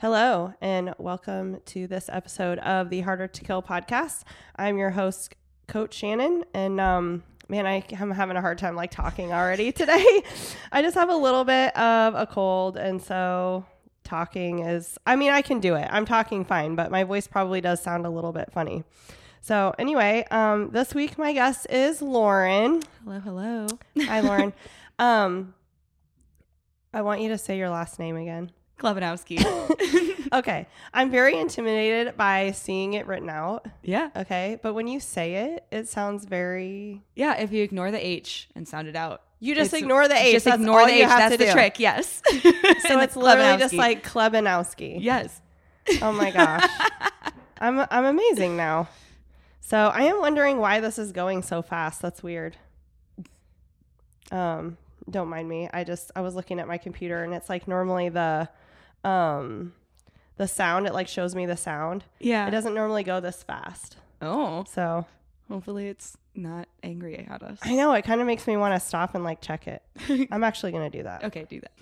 Hello, and welcome to this episode of the Harder to Kill podcast. I'm your host, Coach Shannon, and um, man, I am having a hard time like talking already today. I just have a little bit of a cold, and so talking is, I mean, I can do it. I'm talking fine, but my voice probably does sound a little bit funny. So, anyway, um, this week my guest is Lauren. Hello, hello. Hi, Lauren. um, I want you to say your last name again. Chlebanowski. Okay. I'm very intimidated by seeing it written out. yeah. Okay. But when you say it, it sounds very. Yeah, if you ignore the H and sound it out. You just It's- ignore the H. Just That's ignore all the you H. have That's to the do. trick. Yes. So it's literally just like Chlebanowski. Yes. Oh my gosh. I'm I'm amazing now. So I am wondering why this is going so fast. That's weird. Um, don't mind me. I just I was looking at my computer and it's like normally the um the sound it like shows me the sound. Yeah. It doesn't normally go this fast. Oh, So hopefully it's not angry at us. I know it kind of makes me want to stop and like check it. I'm actually gonna do that. Okay, do that.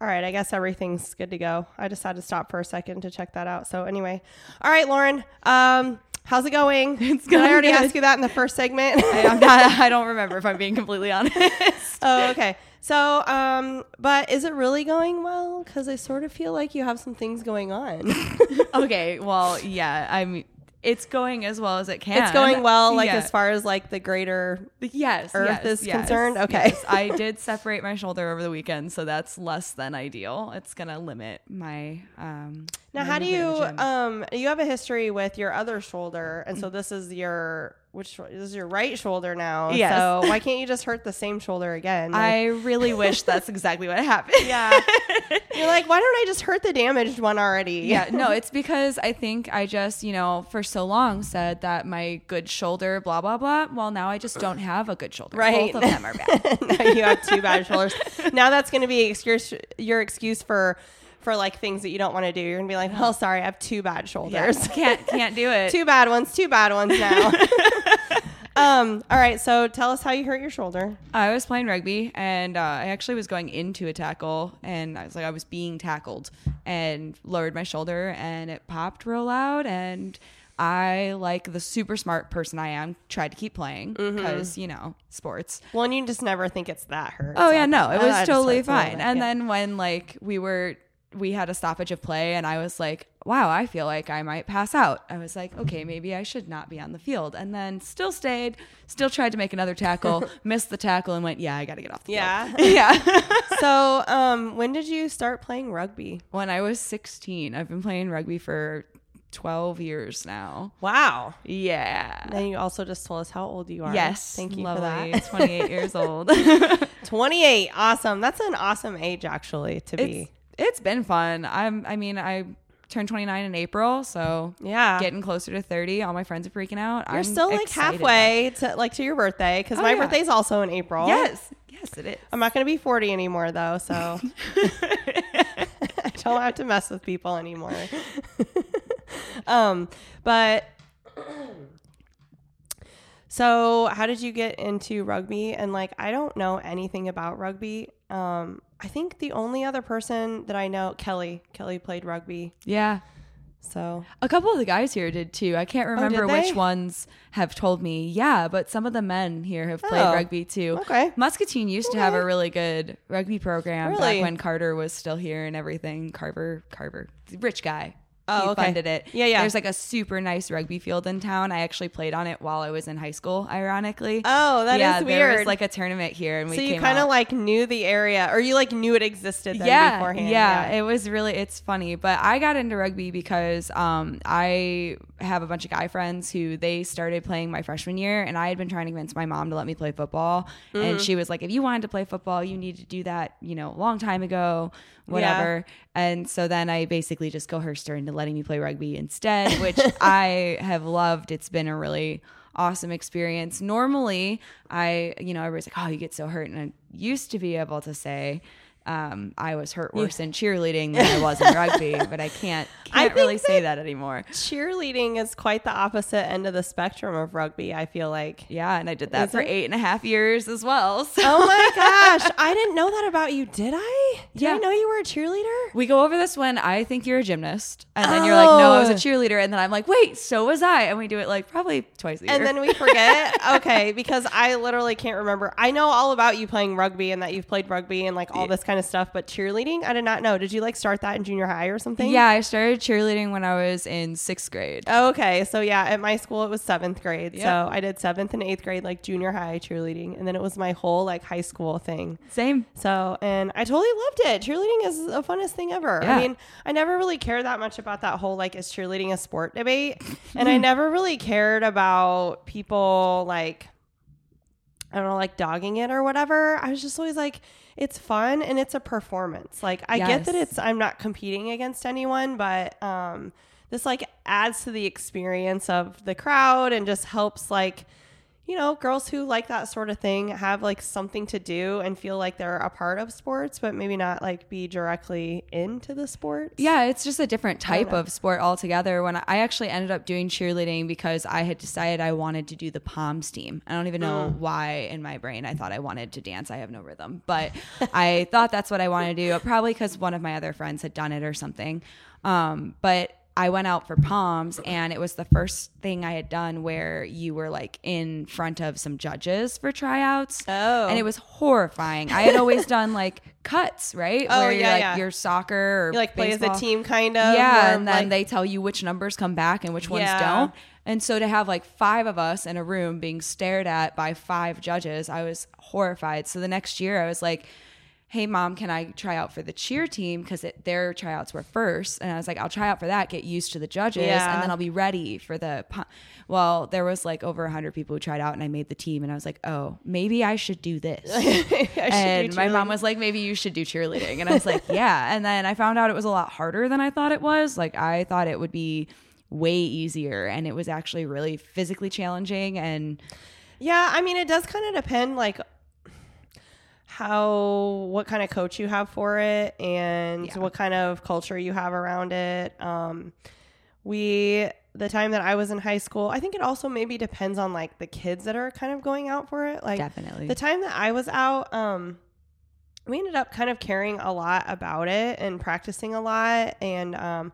All right, I guess everything's good to go. I just had to stop for a second to check that out. So anyway, all right, Lauren, um, how's it going? It's Did I already good. ask you that in the first segment? I, not, I don't remember if I'm being completely honest. oh, okay. So, um, but is it really going well? Because I sort of feel like you have some things going on. okay, well, yeah, I'm. It's going as well as it can. it's going well, like Yeah. as far as like the greater. Yes, Earth yes, is yes, concerned? Okay. yes. I did separate my shoulder over the weekend, so that's less than ideal. It's gonna limit my. Um, Now, how do you um you have a history with your other shoulder, and so this is your which this is your right shoulder now. Yes. So why can't you just hurt the same shoulder again? Like- I really wish that's exactly what happened. Yeah. You're like, why don't I just hurt the damaged one already? yeah, no, it's because I think I just, you know, for so long said that my good shoulder, blah, blah, blah. Well, now I just don't have a good shoulder. Right. Both of them are bad. you have two bad shoulders. Now that's going to be excuse, your excuse for for like things that you don't want to do. You're going to be like, oh, sorry, I have two bad Yeah, shoulders. can't, can't do it. two bad ones, two bad ones now. um, all right, so tell us how you hurt your shoulder. I was playing rugby and uh, I actually was going into a tackle and I was like, I was being tackled and lowered my shoulder and it popped real loud. And I, like the super smart person I am, tried to keep playing because, you know, sports. Well, and you just never think it's that hurt. Oh so- yeah, no, it was totally hurts a little fine. bit, And yeah. then when like we were we had a stoppage of play and I was like, wow, I feel like I might pass out. I was like, okay, maybe I should not be on the field. And then still stayed, still tried to make another tackle, missed the tackle and went, yeah, I got to get off the Yeah. field. yeah. so, um, when did you start playing rugby? when I was 16, I've been playing rugby for 12 years now. Wow. Yeah. Then you also just told us how old you are. Yes. Thank you lovely. for that. 28 years old. 28. Awesome. That's an awesome age actually to it's, be. It's been fun. I'm I mean, I turned 29 in April, so Yeah. getting closer to 30. All my friends are freaking out. You're I'm still like halfway to like to your birthday because Oh, my yeah. birthday's also in April. Yes. Yes, it is. I'm not going to be 40 anymore though, so I don't have to mess with people anymore. um, but so how did you get into rugby? And like, I don't know anything about rugby. Um, I think the only other person that I know, Kelly, Kelly played rugby. yeah. So A couple of the guys here did too. I can't oh, remember Oh, which ones have told me. Yeah, but some of the men here have played Oh, rugby too. okay. Muscatine used to have a really good rugby program Really? back when Carter was still here and everything. Carver, Carver, rich guy. Oh, he okay. funded it. Yeah, yeah. There's like a super nice rugby field in town. I actually played on it while I was in high school, ironically. Oh, that is yeah, There weird. was like a tournament here, and we so you kind of like knew the area, or you like knew it existed then yeah, beforehand. Yeah, it was really it's funny. But I got into rugby because um, I have a bunch of guy friends who they started playing my freshman year, and I had been trying to convince my mom to let me play football, Mm-hmm. and she was like, "If you wanted to play football, you need to do that, you know, a long time ago, whatever." And so then I basically just coerced her into letting me play rugby instead, which I have loved. It's been a really awesome experience. Normally, I, you know, everybody's like, oh, you get so hurt. And I used to be able to say um, I was hurt worse in cheerleading than I was in rugby, but I can't can't really think say that anymore. Cheerleading is quite the opposite end of the spectrum of rugby, I feel like. Yeah, and I did that Is for it? eight and a half years as well. So Oh my gosh. I didn't know that about you, did I? Did I know you were a cheerleader? we go over this when I think you're a gymnast, and then you're like, no, I was a Oh. cheerleader, and then I'm like, wait, so was I, and we do it like probably twice a year. And then we forget. okay, because I literally can't remember. I know all about you playing rugby and that you've played rugby and like all this kind of stuff, but cheerleading, I did not know. Did you like start that in junior high or something? yeah, I started cheerleading when I was in sixth grade. Oh, okay, so yeah, at my school it was seventh grade. Yep. So I did seventh and eighth grade, like junior high cheerleading, and then it was my whole like high school thing. Same. So, and I totally loved it. Cheerleading is the funnest thing ever. Yeah. I mean, I never really cared that much about that whole like, is cheerleading a sport debate? and I never really cared about people like, I don't know, like dogging it or whatever. I was just always like, it's fun and it's a performance. Like, I get that it's, I'm not competing against anyone, but, um, this like adds to the experience of the crowd and just helps like you know, girls who like that sort of thing have like something to do and feel like they're a part of sports, but maybe not like be directly into the sports. Yeah, it's just a different type of sport altogether. When I actually ended up doing cheerleading because I had decided I wanted to do the Poms team. I don't even know why in my brain I thought I wanted to dance. I have no rhythm, but I thought that's what I wanted to do. Probably because one of my other friends had done it or something. Um, but I went out for Poms, and it was the first thing I had done where you were like in front of some judges for tryouts. Oh. and it was horrifying. I had always done like cuts, right? Oh, where you're yeah, like yeah. your soccer or You like play as a team kind of. Yeah, and then like- they tell you which numbers come back and which ones Yeah. don't. And so to have like five of us in a room being stared at by five judges, I was horrified. So the next year I was like, hey mom can i try out for the cheer team because their tryouts were first and i was like i'll try out for that get used to the judges Yeah. and then i'll be ready for the pu-" well there was like over 100 people who tried out and i made the team and i was like oh maybe i should do this should do and my mom was like, maybe you should do cheerleading. And I was like, yeah. And then I found out it was a lot harder than I thought it was. Like, I thought it would be way easier. And it was actually really physically challenging. And Yeah, I mean, it does kind of depend, like how what kind of coach you have for it and Yeah. what kind of culture you have around it. Um, we the time that I was in high school, I think it also maybe depends on like the kids that are kind of going out for it. Like definitely. the time that I was out, um, we ended up kind of caring a lot about it and practicing a lot. And, um,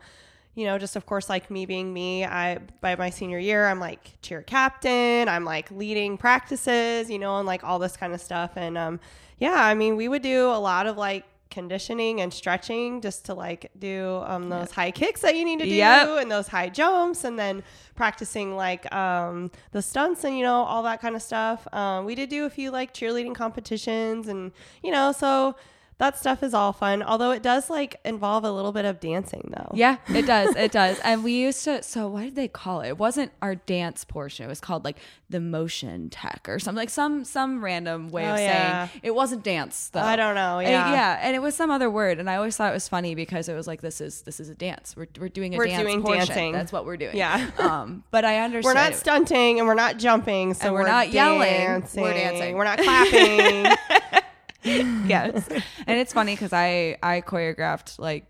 you know, just of course, like me being me, I, by my senior year, I'm like cheer captain, I'm like leading practices, you know, and like all this kind of stuff. And, um, yeah, I mean, we would do a lot of like conditioning and stretching just to like do um, those high kicks that you need to do Yep. and those high jumps and then practicing like um, the stunts and you know all that kind of stuff um, we did do a few like cheerleading competitions and you know so that stuff is all fun although it does like involve a little bit of dancing though yeah, it does. It does. And we used to, so what did they call it? It wasn't our dance portion. It was called like the motion tech or something, like some, some random way Oh, of yeah. saying it wasn't dance though. I don't know, And- yeah. yeah. And it was some other word. And I always thought it was funny because it was like, this is, this is a dance. We're, we're doing a We're dance doing portion. dancing. That's what we're doing. Yeah. Um, but I understand. we're not stunting and we're not jumping so we're we're, not yelling, we're dancing. we're not clapping yes. and it's funny because I I choreographed like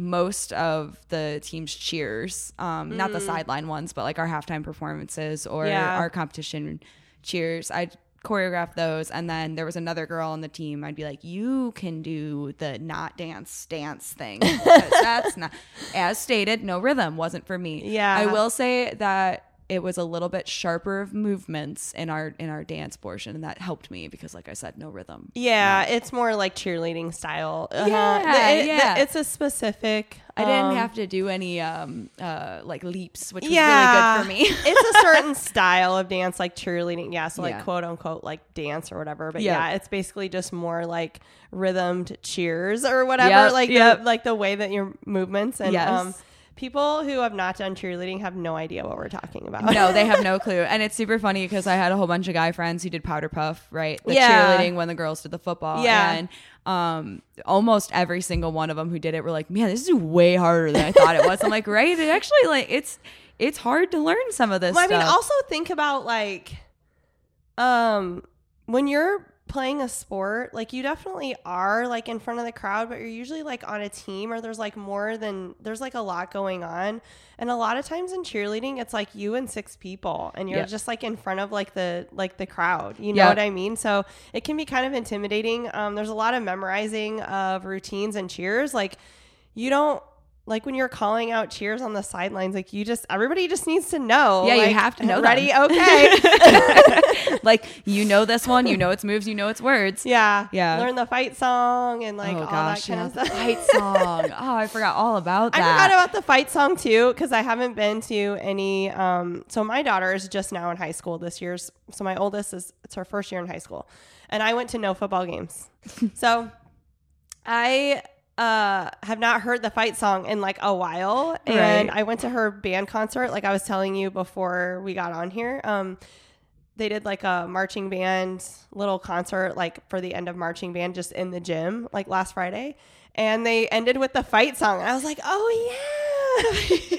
most of the team's cheers, um, not the sideline ones, but like our halftime performances or Yeah. our competition cheers. I choreographed those, and then there was another girl on the team. I'd be like, "You can do the not dance dance thing." that's not as stated. No rhythm wasn't for me. Yeah. I will say that it was a little bit sharper of movements in our in our dance portion, and that helped me because, like I said, no rhythm. Yeah, it's more like cheerleading style. Uh-huh. Yeah, The- it- the- yeah. it's a specific. I didn't um, have to do any um uh like leaps, which was yeah, really good for me. it's a certain style of dance, like cheerleading. Yeah, so like Yeah. quote unquote like dance or whatever. But Yeah. yeah, it's basically just more like rhythmed cheers or whatever. Yep, like yep. the like the way that your movements and Yes. um people who have not done cheerleading have no idea what we're talking about. no, they have no clue, and it's super funny because I had a whole bunch of guy friends who did powder puff, right? The Yeah. cheerleading when the girls did the football, Yeah. and um, almost every single one of them who did it were like, "Man, this is way harder than I thought it was." I'm like, right? It actually like it's it's hard to learn some of this. Well, I mean, stuff. also think about like, um, when you're playing a sport, like you definitely are like in front of the crowd, but you're usually like on a team or there's like more than there's like a lot going on. And a lot of times in cheerleading, it's like you and six people and you're just like in front of like the like the crowd. You know what I mean? So it can be kind of intimidating. Um, there's a lot of memorizing of routines and cheers. Like you don't like when you're calling out cheers on the sidelines, like you just everybody just needs to know. Yeah, you have to know Ready? them. Okay. like you know this one, you know its moves, you know its words. yeah. Yeah. Learn the fight song and like oh all gosh, that kind yeah, of the stuff. fight song. Oh, I forgot all about that. I forgot about the fight song too because I haven't been to any. Um, so my daughter is just now in high school this year's. So my oldest is it's her first year in high school, and I went to no football games. so I uh, have not heard the fight song in like a while, and Right. I went to her band concert. Like I was telling you before we got on here. Um, they did like a marching band little concert like for the end of marching band just in the gym like last Friday and they ended with the fight song and I was like oh yeah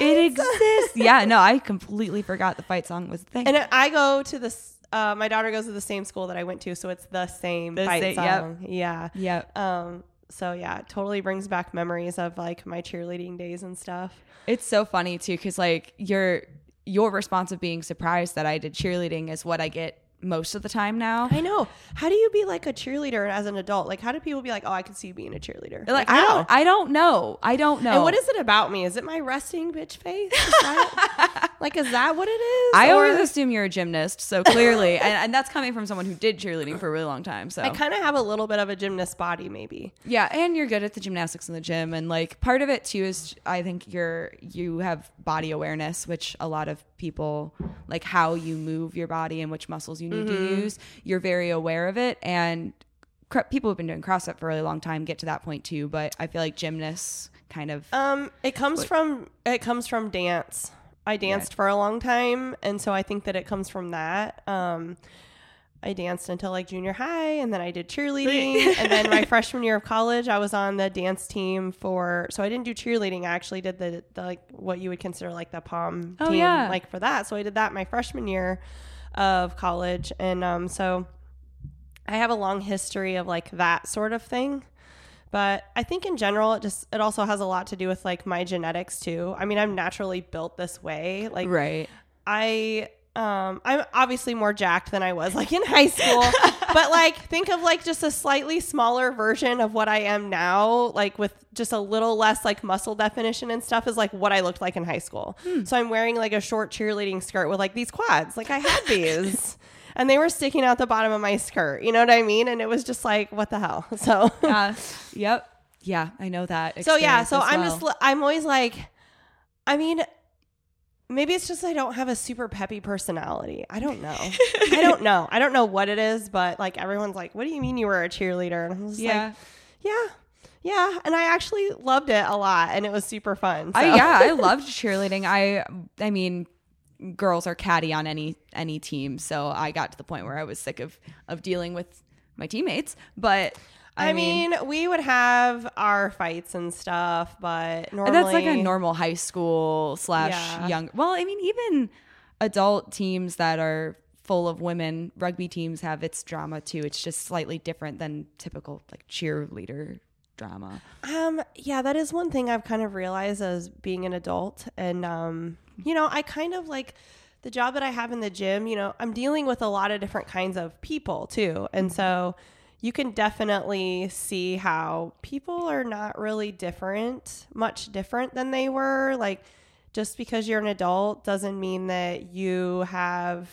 it exists. yeah, no, I completely forgot the fight song was a thing. and I go to this uh, my daughter goes to the same school that I went to so it's the same The fight sa- yep. song yeah yep. um so yeah totally brings back memories of like my cheerleading days and stuff. It's so funny too, because like your your response of being surprised that I did cheerleading is what I get most of the time now. I know how do you be like a cheerleader as an adult like how do people be like oh I can see you being a cheerleader Like I don't, I don't know. I don't know. And what is it about me? Is it my resting bitch face? Is that, like, is that what it is? I Or- always assume you're a gymnast, so clearly, and, and that's coming from someone who did cheerleading for a really long time. So I kind of have a little bit of a gymnast body, maybe. Yeah, and you're good at the gymnastics in the gym, and like part of it too is I think you're you have body awareness, which a lot of people like how you move your body and which muscles you need Mm-hmm. to use. You're very aware of it, and cr- people who've been doing CrossFit for a really long time get to that point too. But I feel like gymnasts kind of Um, it comes from it comes from dance. I danced for a long time, and so I think that it comes from that. Um, I danced until like junior high, and then I did cheerleading, and then my freshman year of college, I was on the dance team for. So I didn't do cheerleading. I actually did the, the like what you would consider like the pom Oh, team, yeah. like for that. So I did that my freshman year of college, and um, so I have a long history of like that sort of thing. But I think in general, it just it also has a lot to do with like my genetics too. I mean, I'm naturally built this way. Like right. I um I'm obviously more jacked than I was like in high school. but like think of like just a slightly smaller version of what I am now, like with just a little less like muscle definition and stuff is like what I looked like in high school. So I'm wearing like a short cheerleading skirt with like these quads. Like I had these. And they were sticking out the bottom of my skirt. You know what I mean? And it was just like, what the hell? So Uh, yep. Yeah, I know that. so yeah so i'm well. just i'm always like i mean maybe it's just i don't have a super peppy personality i don't know i don't know i don't know what it is but like everyone's like what do you mean you were a cheerleader and just yeah. like yeah yeah and i actually loved it a lot and it was super fun so. I yeah, I loved cheerleading. I I mean, girls are catty on any any team, so I got to the point where I was sick of of dealing with my teammates. But I, I, mean, we would have our fights and stuff, but normally that's like a normal high school slash Yeah. young. Well, I mean, even adult teams that are full of women, rugby teams have its drama too. It's just slightly different than typical like cheerleader drama. Um, yeah, that is one thing I've kind of realized as being an adult. And, um, you know, I kind of like the job that I have in the gym, you know, I'm dealing with a lot of different kinds of people too. And so you can definitely see how people are not really different, much different than they were. Like, just because you're an adult doesn't mean that you have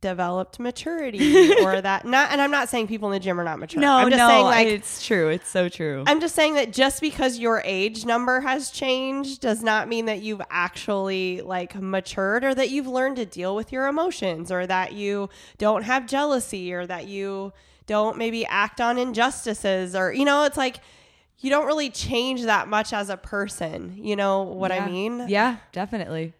developed maturity or that not and I'm not saying people in the gym are not mature. No, I'm just saying like it's true. It's so true. I'm just saying that just because your age number has changed does not mean that you've actually like matured or that you've learned to deal with your emotions or that you don't have jealousy or that you don't maybe act on injustices or you know it's like you don't really change that much as a person. You know what I mean? Yeah, definitely.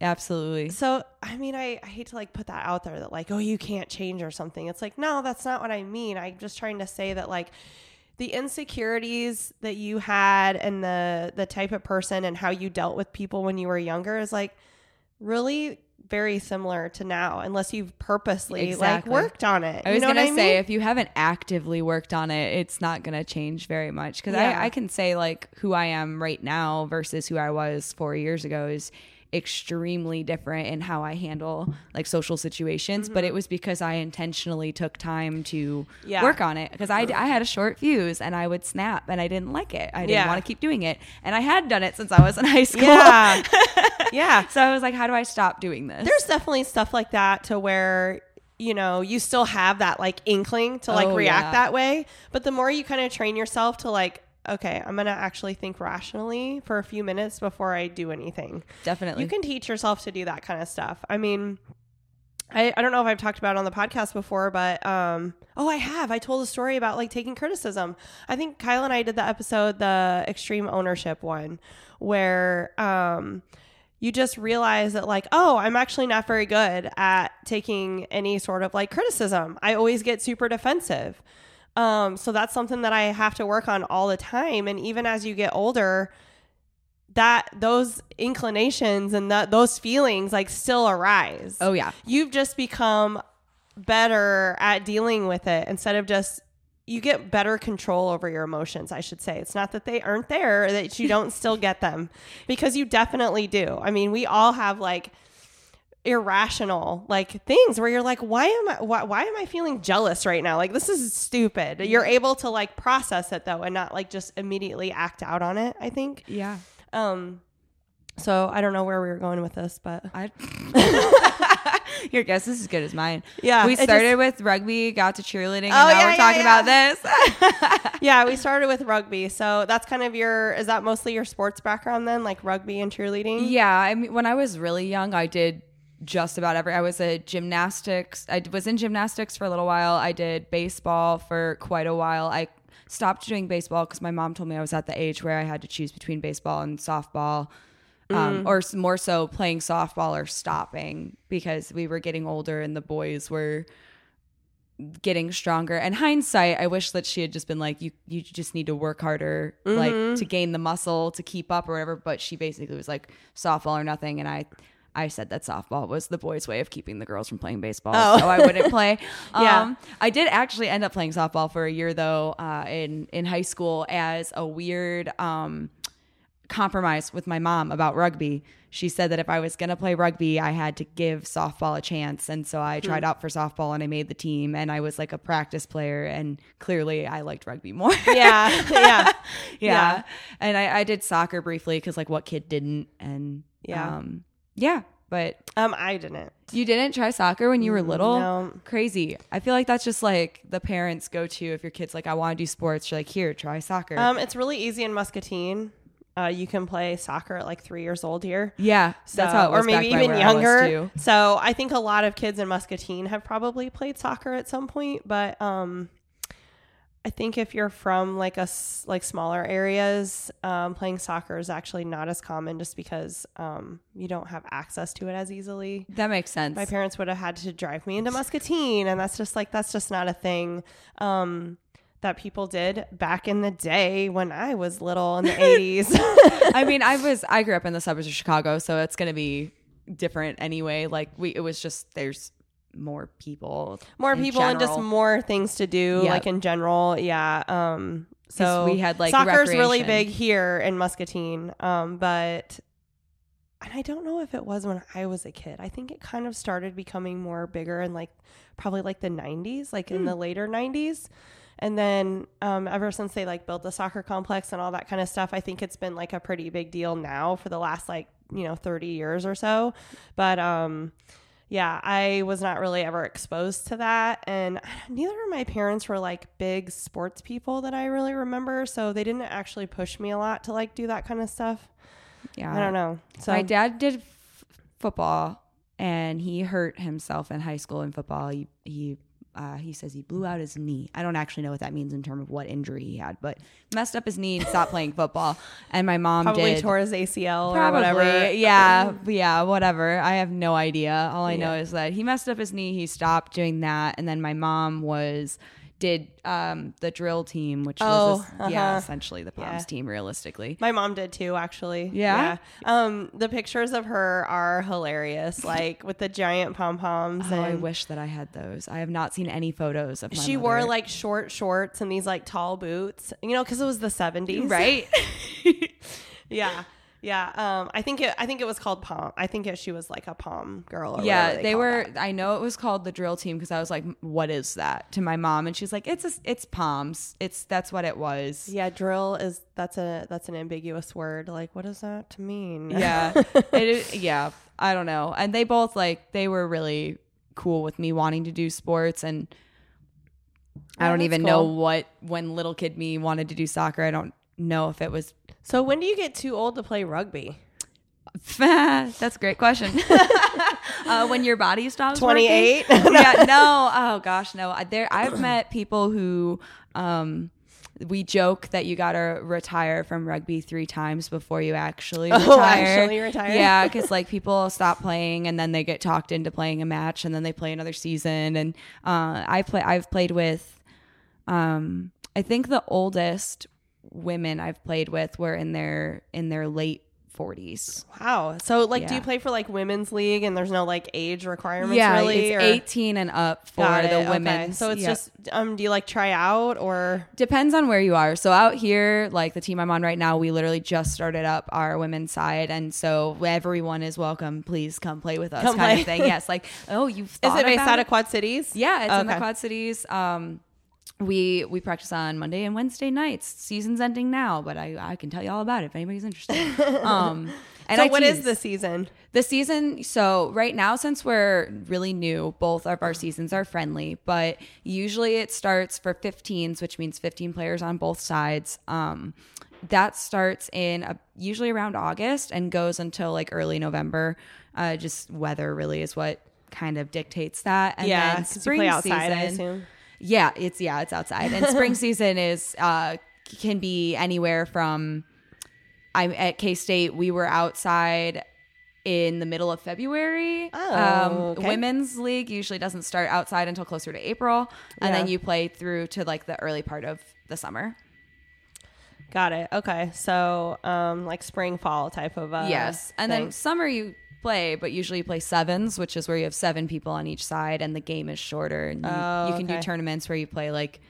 Absolutely. So, I mean, I, I hate to like put that out there that like, oh, you can't change or something. It's like, no, that's not what I mean. I'm just trying to say that like the insecurities that you had and the the type of person and how you dealt with people when you were younger is like really very similar to now unless you've purposely Exactly. like worked on it. I You was know what gonna I say mean? if you haven't actively worked on it, it's not gonna change very much. Because Yeah. I, I can say like who I am right now versus who I was four years ago is extremely different in how I handle like social situations. But it was because I intentionally took time to Mm-hmm. Yeah. work on it. Because I, I had a short fuse and I would snap and I didn't like it. I didn't Yeah. want to keep doing it, and I had done it since I was in high school. yeah. yeah. so I was like, how do I stop doing this? There's definitely stuff like that to where you know you still have that like inkling to like Oh, react yeah. that way but the more you kind of train yourself to like okay i'm gonna actually think rationally for a few minutes before i do anything Definitely. you can teach yourself to do that kind of stuff i mean I, I don't know if I've talked about it on the podcast before, but um, oh, I have. I told a story about like taking criticism. I think Kyle and I did the episode, the extreme ownership one, where um, you just realize that like, oh, I'm actually not very good at taking any sort of like criticism. I always get super defensive. Um, so that's something that I have to work on all the time. And even as you get older, that those inclinations and that those feelings like still arise oh yeah. you've just become better at dealing with it instead of just you get better control over your emotions i should say it's not that they aren't there or that you don't still get them because you definitely do i mean we all have like irrational like things where you're like why am i why, why am i feeling jealous right now like this is stupid you're able to like process it though and not like just immediately act out on it i think Yeah. um so i don't know where we were going with this but I your guess is as good as mine. Yeah, we it just- started with rugby, got to cheerleading, and Oh, now yeah, we're yeah, talking yeah. about this. yeah, we started with rugby. So that's kind of your is that mostly your sports background then, like rugby and cheerleading? yeah, I mean, when I was really young, I did just about every. I was a gymnastics. I was in gymnastics for a little while. I did baseball for quite a while. I stopped doing baseball because my mom told me I was at the age where I had to choose between baseball and softball. Um, or more so playing softball or stopping because we were getting older and the boys were getting stronger. And hindsight, I wish that she had just been like, you you just need to work harder, like to gain the muscle to keep up or whatever. But she basically was like softball or nothing. And I I said that softball was the boys' way of keeping the girls from playing baseball, Oh. so I wouldn't play. Yeah. Um, I did actually end up playing softball for a year though uh, in in high school as a weird. Um, compromise with my mom about rugby. She said that if I was going to play rugby, I had to give softball a chance. And so I tried out for softball and I made the team and I was like a practice player. And clearly I liked rugby more. Yeah. Yeah. yeah. Yeah. And I, I did soccer briefly because like what kid didn't? And Yeah. um, yeah. But Um, I didn't. you didn't try soccer when you were little? No. Crazy. I feel like that's just like the parents go to if your kid's like, I want to do sports. You're like, here, try soccer. Um, it's really easy in Muscatine. Uh, you can play soccer at like three years old here. yeah. that's how or maybe even younger. So I think a lot of kids in Muscatine have probably played soccer at some point, but um, I think if you're from like a s- like smaller areas, um, playing soccer is actually not as common just because um, you don't have access to it as easily. That makes sense. My parents would have had to drive me into Muscatine, and that's just like that's just not a thing um, that people did back in the day when I was little in the eighties. I mean, I was I grew up in the suburbs of Chicago, so it's gonna be different anyway. Like we, it was just there's more people, more people and just more things to do, Yep. like in general. Yeah. Um, so we had, like, soccer's really big here in Muscatine, um, but. And I don't know if it was when I was a kid. I think it kind of started becoming more bigger in like probably like the 90s, like Hmm. in the later 90s. And then um, ever since they like built the soccer complex and all that kind of stuff, I think it's been like a pretty big deal now for the last like, you know, 30 years or so. But um, yeah, I was not really ever exposed to that. And neither of my parents were like big sports people that I really remember. So they didn't actually push me a lot to like do that kind of stuff. yeah. I don't know. So My dad did f- football, and he hurt himself in high school in football. He he. Uh, he says he blew out his knee. I don't actually know what that means in terms of what injury he had, but messed up his knee and stopped playing football. And my mom probably did tore his ACL or Probably, whatever. yeah, yeah, whatever. I have no idea. All I know is that he messed up his knee. He stopped doing that, and then my mom was did um, the drill team, which Oh, was yeah, uh-huh. essentially the Poms Yeah. team, realistically. My mom did too, actually. Yeah? Um, the pictures of her are hilarious, like with the giant pom poms. Oh, I wish that I had those. I have not seen any photos of. My she wore like short shorts and these like tall boots, you know, because it was the seventies, right. Yeah, yeah. Um, I think it. I think it was called Pom. I think it, she was like a Pom girl. Or yeah, whatever they were. that. I know it was called the drill team because I was like, "What is that?" to my mom, and she's like, "It's a, it's poms. It's that's what it was." Yeah, drill is that's a that's an ambiguous word. Like, what does that mean? yeah it is, yeah i don't know and they both like they were really cool with me wanting to do sports and i Yeah, don't even know what when little kid me wanted to do soccer i don't know if it was So when do you get too old to play rugby? that's a great question uh, when your body stops 28? yeah no oh gosh no I- there i've met people who um we joke that you gotta retire from rugby three times before you actually Oh, retire. actually retire? Yeah, because like people stop playing and then they get talked into playing a match and then they play another season. And uh, I play. I've played with. Um, I think the oldest women I've played with were in their in their late forties. Wow. So like, do you play for like women's league and there's no like age requirements? Yeah, really. it's or- eighteen and up for the women. okay. So it's Yeah. just um. Do you like try out or? Depends on where you are. So out here, like the team I'm on right now, we literally just started up our women's side, and so everyone is welcome. Please come play with us, Come kind play. of thing. Yes, like oh, you've Is it based out of Quad Cities? Yeah, it's in the Quad Cities. Um, we we practice on Monday and Wednesday nights. Season's ending now, but I I can tell you all about it if anybody's interested. Um, and so I what is tease. the season? The season, so right now, since we're really new, both of our seasons are friendly, but usually it starts for 15s, which means 15 players on both sides. Um, that starts in a, usually around August and goes until like early November. Uh, just weather really is what kind of dictates that. And yeah, then spring play outside. I season, assume. Yeah, it's yeah, it's outside. And spring season is uh can be anywhere from I'm at K State, we were outside in the middle of February. Oh, okay. women's league usually doesn't start outside until closer to April. And then you play through to like the early part of the summer. Got it. Okay. So um, like spring fall type of uh. yes. And thing. then summer you play, but usually you play sevens, which is where you have seven people on each side and the game is shorter. And you, Oh, you can okay. do tournaments where you play like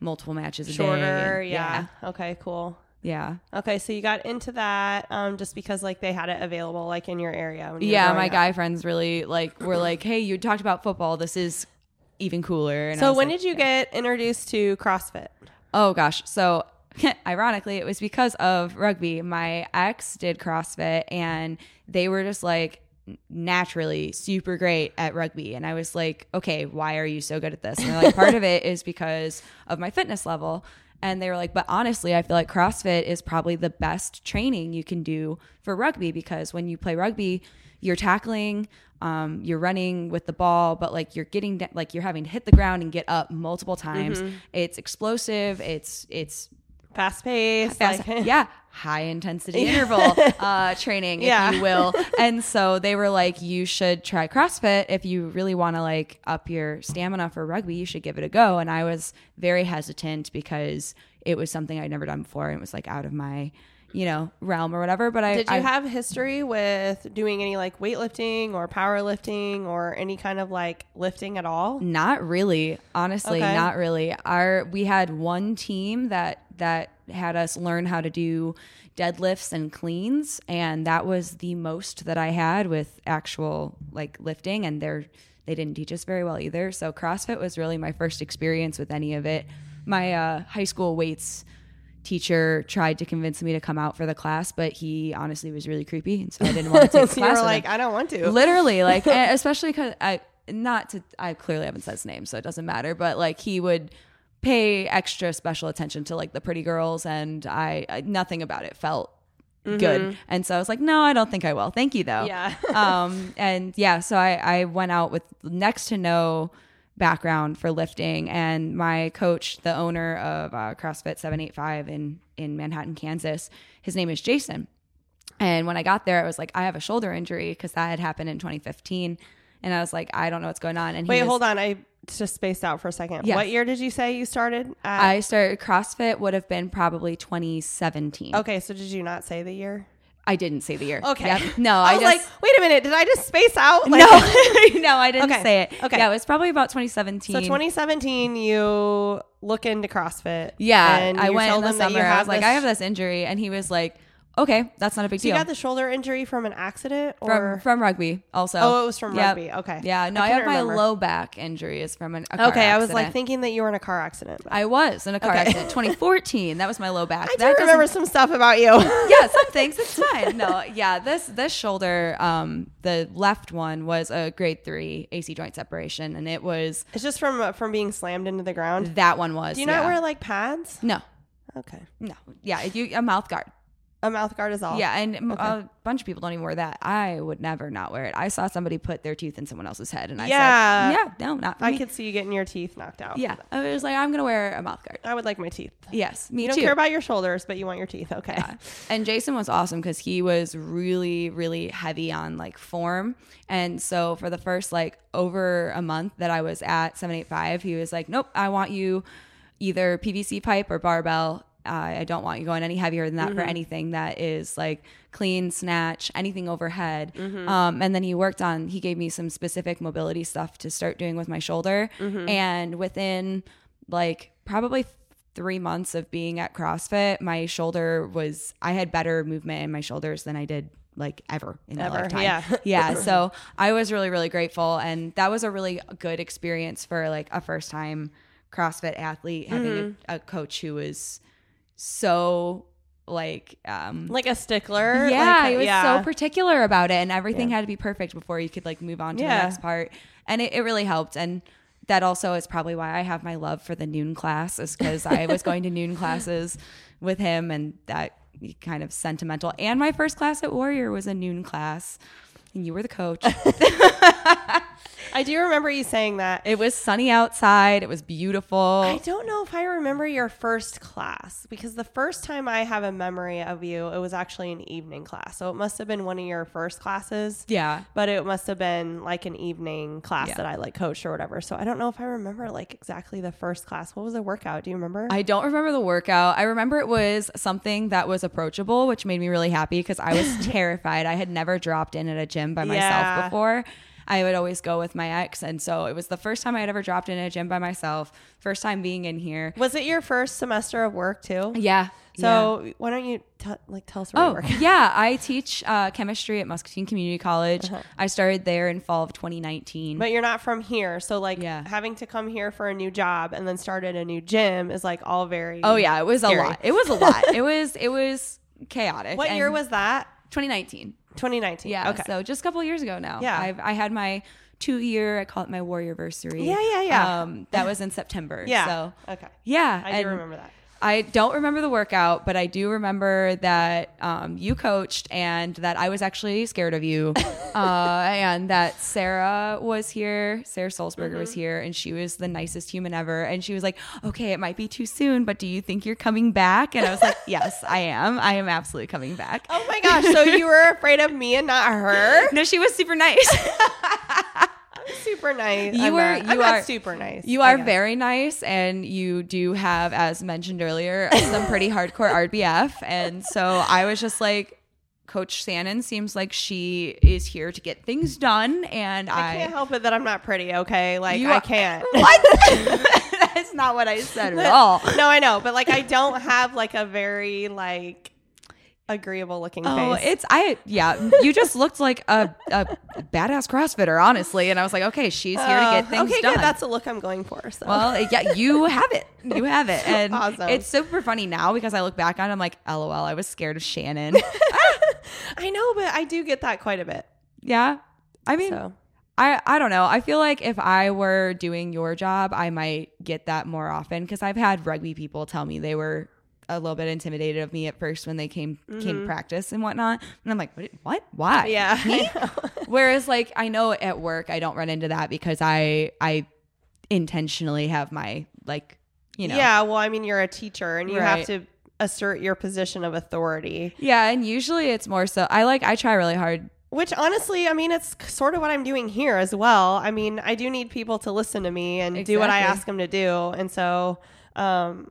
multiple matches a day. shorter. and- Yeah. Okay. Cool. Yeah. Okay, so you got into that um, just because like they had it available like in your area. Yeah, my up. guy friends really like were like, "Hey, you talked about football. This is even cooler." And So when like, did you get introduced to CrossFit? Oh gosh. So ironically, it was because of rugby. My ex did CrossFit and they were just like naturally super great at rugby. And I was like, okay, why are you so good at this? And they're like, part of it is because of my fitness level. And they were like, but honestly, I feel like CrossFit is probably the best training you can do for rugby because when you play rugby, you're tackling, um, you're running with the ball, but like you're getting like you're having to hit the ground and get up multiple times. It's explosive. It's it's Fast pace, fast, Like, yeah, high intensity interval uh, training, Yeah. if you will. And so they were like, you should try CrossFit if you really want to like up your stamina for rugby. You should give it a go. And I was very hesitant because it was something I'd never done before. And it was like out of my, you know, realm or whatever. But I Did you I, have history with doing any like weightlifting or powerlifting or any kind of like lifting at all? Not really, honestly, Okay. not really. Our we had one team that that had us learn how to do deadlifts and cleans, and that was the most that I had with actual like lifting. And they're they didn't teach us very well either. So CrossFit was really my first experience with any of it. My uh, high school weights teacher tried to convince me to come out for the class, but he honestly was really creepy, and so I didn't want to take the so you class. were like, him I don't want to. literally like especially because i not to i clearly haven't said his name so it doesn't matter but like he would pay extra special attention to like the pretty girls and i, I nothing about it felt good and so i was like no i don't think i will thank you though Yeah. um and yeah so i i went out with next to no background for lifting and my coach the owner of uh, crossfit 785 in in manhattan kansas his name is jason and when I got there, I was like, I have a shoulder injury because that had happened in 2015. and I was like, I don't know what's going on. And he Wait, was, hold on. I just spaced out for a second. Yes. What year did you say you started? At? I started CrossFit would have been probably 2017. okay, so did you not say the year? I didn't say the year. Okay. Yep. No, I, I, was just like, wait a minute. Did I just space out? Like, no, no, I didn't Okay. say it. Okay. Yeah, it was probably about 2017. So 2017, you look into CrossFit. Yeah, and I went in the summer. I was like, this- I have this injury, and he was like, okay, that's not a big deal. You got the shoulder injury from an accident, from or from rugby also. oh, it was from Yep. rugby. Okay. Yeah, no, I, couldn't have my remember. low back injury is from an Okay, I was like thinking that you were in a car accident. but- I was in a car Okay. accident. 2014. That was my low back. I do that remember some stuff about you. yeah, some things. It's fine. No, yeah, this this shoulder, um, the left one was a grade three AC joint separation, and it was it's just from uh, from being slammed into the ground. that one was. Do you not yeah. wear like pads? No, Okay. no, yeah, you a mouth guard. A mouth guard is all. Yeah, and a bunch of people don't even wear that. I would never not wear it. I saw somebody put their tooth in someone else's head, and I Yeah. said, "Yeah, no, not I me." could see you getting your teeth knocked out. yeah, I was like, I'm gonna wear a mouth guard. I would like my teeth. Yes, me You don't too. care about your shoulders, but you want your teeth. Okay. Yeah. And Jason was awesome because he was really, really heavy on like form. And so for the first like over a month that I was at 785, he was like, nope, I want you either PVC pipe or barbell. I don't want you going any heavier than that for anything that is like clean snatch, anything overhead. Um, and then he worked on, he gave me some specific mobility stuff to start doing with my shoulder. And within like probably three months of being at CrossFit, my shoulder was I had better movement in my shoulders than I did like ever in my Ever, lifetime. yeah. yeah. So I was really, really grateful. And that was a really good experience for like a first time CrossFit athlete, having Mm-hmm. a, a coach who was so like um Like a stickler. yeah, like, he was yeah. so particular about it, and everything had to be perfect before you could like move on to Yeah. the next part. And it, it really helped. And that also is probably why I have my love for the noon class, is because I was going to noon classes with him, and that kind of sentimental. And my first class at Warrior was a noon class, and you were the coach. I do remember you saying that. it was sunny outside. It was beautiful. I don't know if I remember your first class because the first time I have a memory of you, it was actually an evening class. So it must have been one of your first classes. yeah. But it must have been like an evening class Yeah. that I like coached or whatever. So I don't know if I remember like exactly the first class. What was the workout? Do you remember? I don't remember the workout. I remember it was something that was approachable, which made me really happy because I was terrified. I had never dropped in at a gym by myself Yeah. before. I would always go with my ex. And so it was the first time I had ever dropped in a gym by myself, first time being in here. was it your first semester of work too? Yeah. So why don't you t- like tell us where you Oh, work? yeah. I teach uh, chemistry at Muscatine Community College. I started there in fall of 2019. Uh-huh. But you're not from here, so like Yeah. having to come here for a new job and then start at a new gym is like all very. oh, yeah. It was Scary. a lot. It was a lot. it was, it was chaotic. What And year was that? 2019? 2019. Yeah. Okay. So just a couple years ago now. Yeah. I've, I had my two year, I call it my warrior versary. Yeah, yeah, yeah. Um, that was in September. yeah. So okay. yeah. I and do remember that. I don't remember the workout, but I do remember that um, you coached and that I was actually scared of you. uh, and that Sarah was here, Sarah Solzberger Mm-hmm. was here, and she was the nicest human ever. And she was like, okay, it might be too soon, but do you think you're coming back? And I was like, yes, I am. I am absolutely coming back. Oh my gosh! So you were afraid of me and not her? No, she was super nice. Super nice. You I'm were- not- you I'm are- super nice. You are very nice, and you do have, as mentioned earlier, some pretty hardcore RBF. And so I was just like, Coach Shannon seems like she is here to get things done, and I I. can't help it that I'm not pretty. Okay, like I are- can't. what? That's not what I said at all. no, I know, but like I don't have like a very like agreeable looking face. Oh, face. it's I yeah. You just looked like a, a badass CrossFitter, honestly, and I was like, okay, she's here to get Uh, things okay, done. good. That's the look I'm going for. So. Well, yeah, you have it. You have it. And Awesome. it's super funny now because I look back on it, I'm like, LOL, I was scared of Shannon. I know, but I do get that quite a bit. yeah. I mean, So I, I don't know. I feel like if I were doing your job, I might get that more often because I've had rugby people tell me they were a little bit intimidated of me at first when they came came to practice and whatnot. And I'm like, what? what? Why? Mm-hmm. yeah, Whereas like I know at work I don't run into that because I I intentionally have my like you know yeah. Well, I mean, you're a teacher, and you Right. have to assert your position of authority. Yeah, and usually it's more so I like I try really hard Which honestly, I mean, it's sort of what I'm doing here as well. I mean, I do need people to listen to me and do what I ask them to do. And so, um,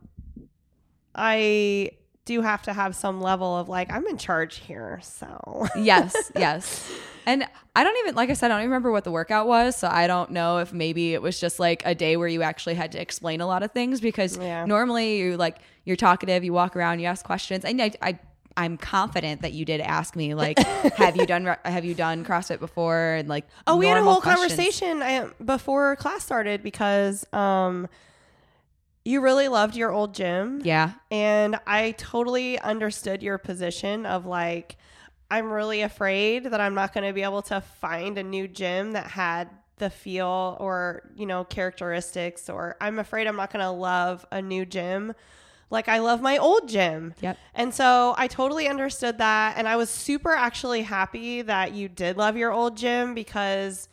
I do have to have some level of like, I'm in charge here. So, yes, yes. And I don't even, like I said, I don't even remember what the workout was. So I don't know if maybe it was just like a day where you actually had to explain a lot of things because Yeah. normally you like, you're talkative, you walk around, you ask questions. And I, I, I'm confident that you did ask me, like, have you done, have you done CrossFit before? And like, oh, we had a whole questions. conversation before class started because, um, you really loved your old gym. Yeah. And I totally understood your position of like, I'm really afraid that I'm not going to be able to find a new gym that had the feel or, you know, characteristics, or I'm afraid I'm not going to love a new gym like I love my old gym. Yep. And so I totally understood that. And I was super actually happy that you did love your old gym because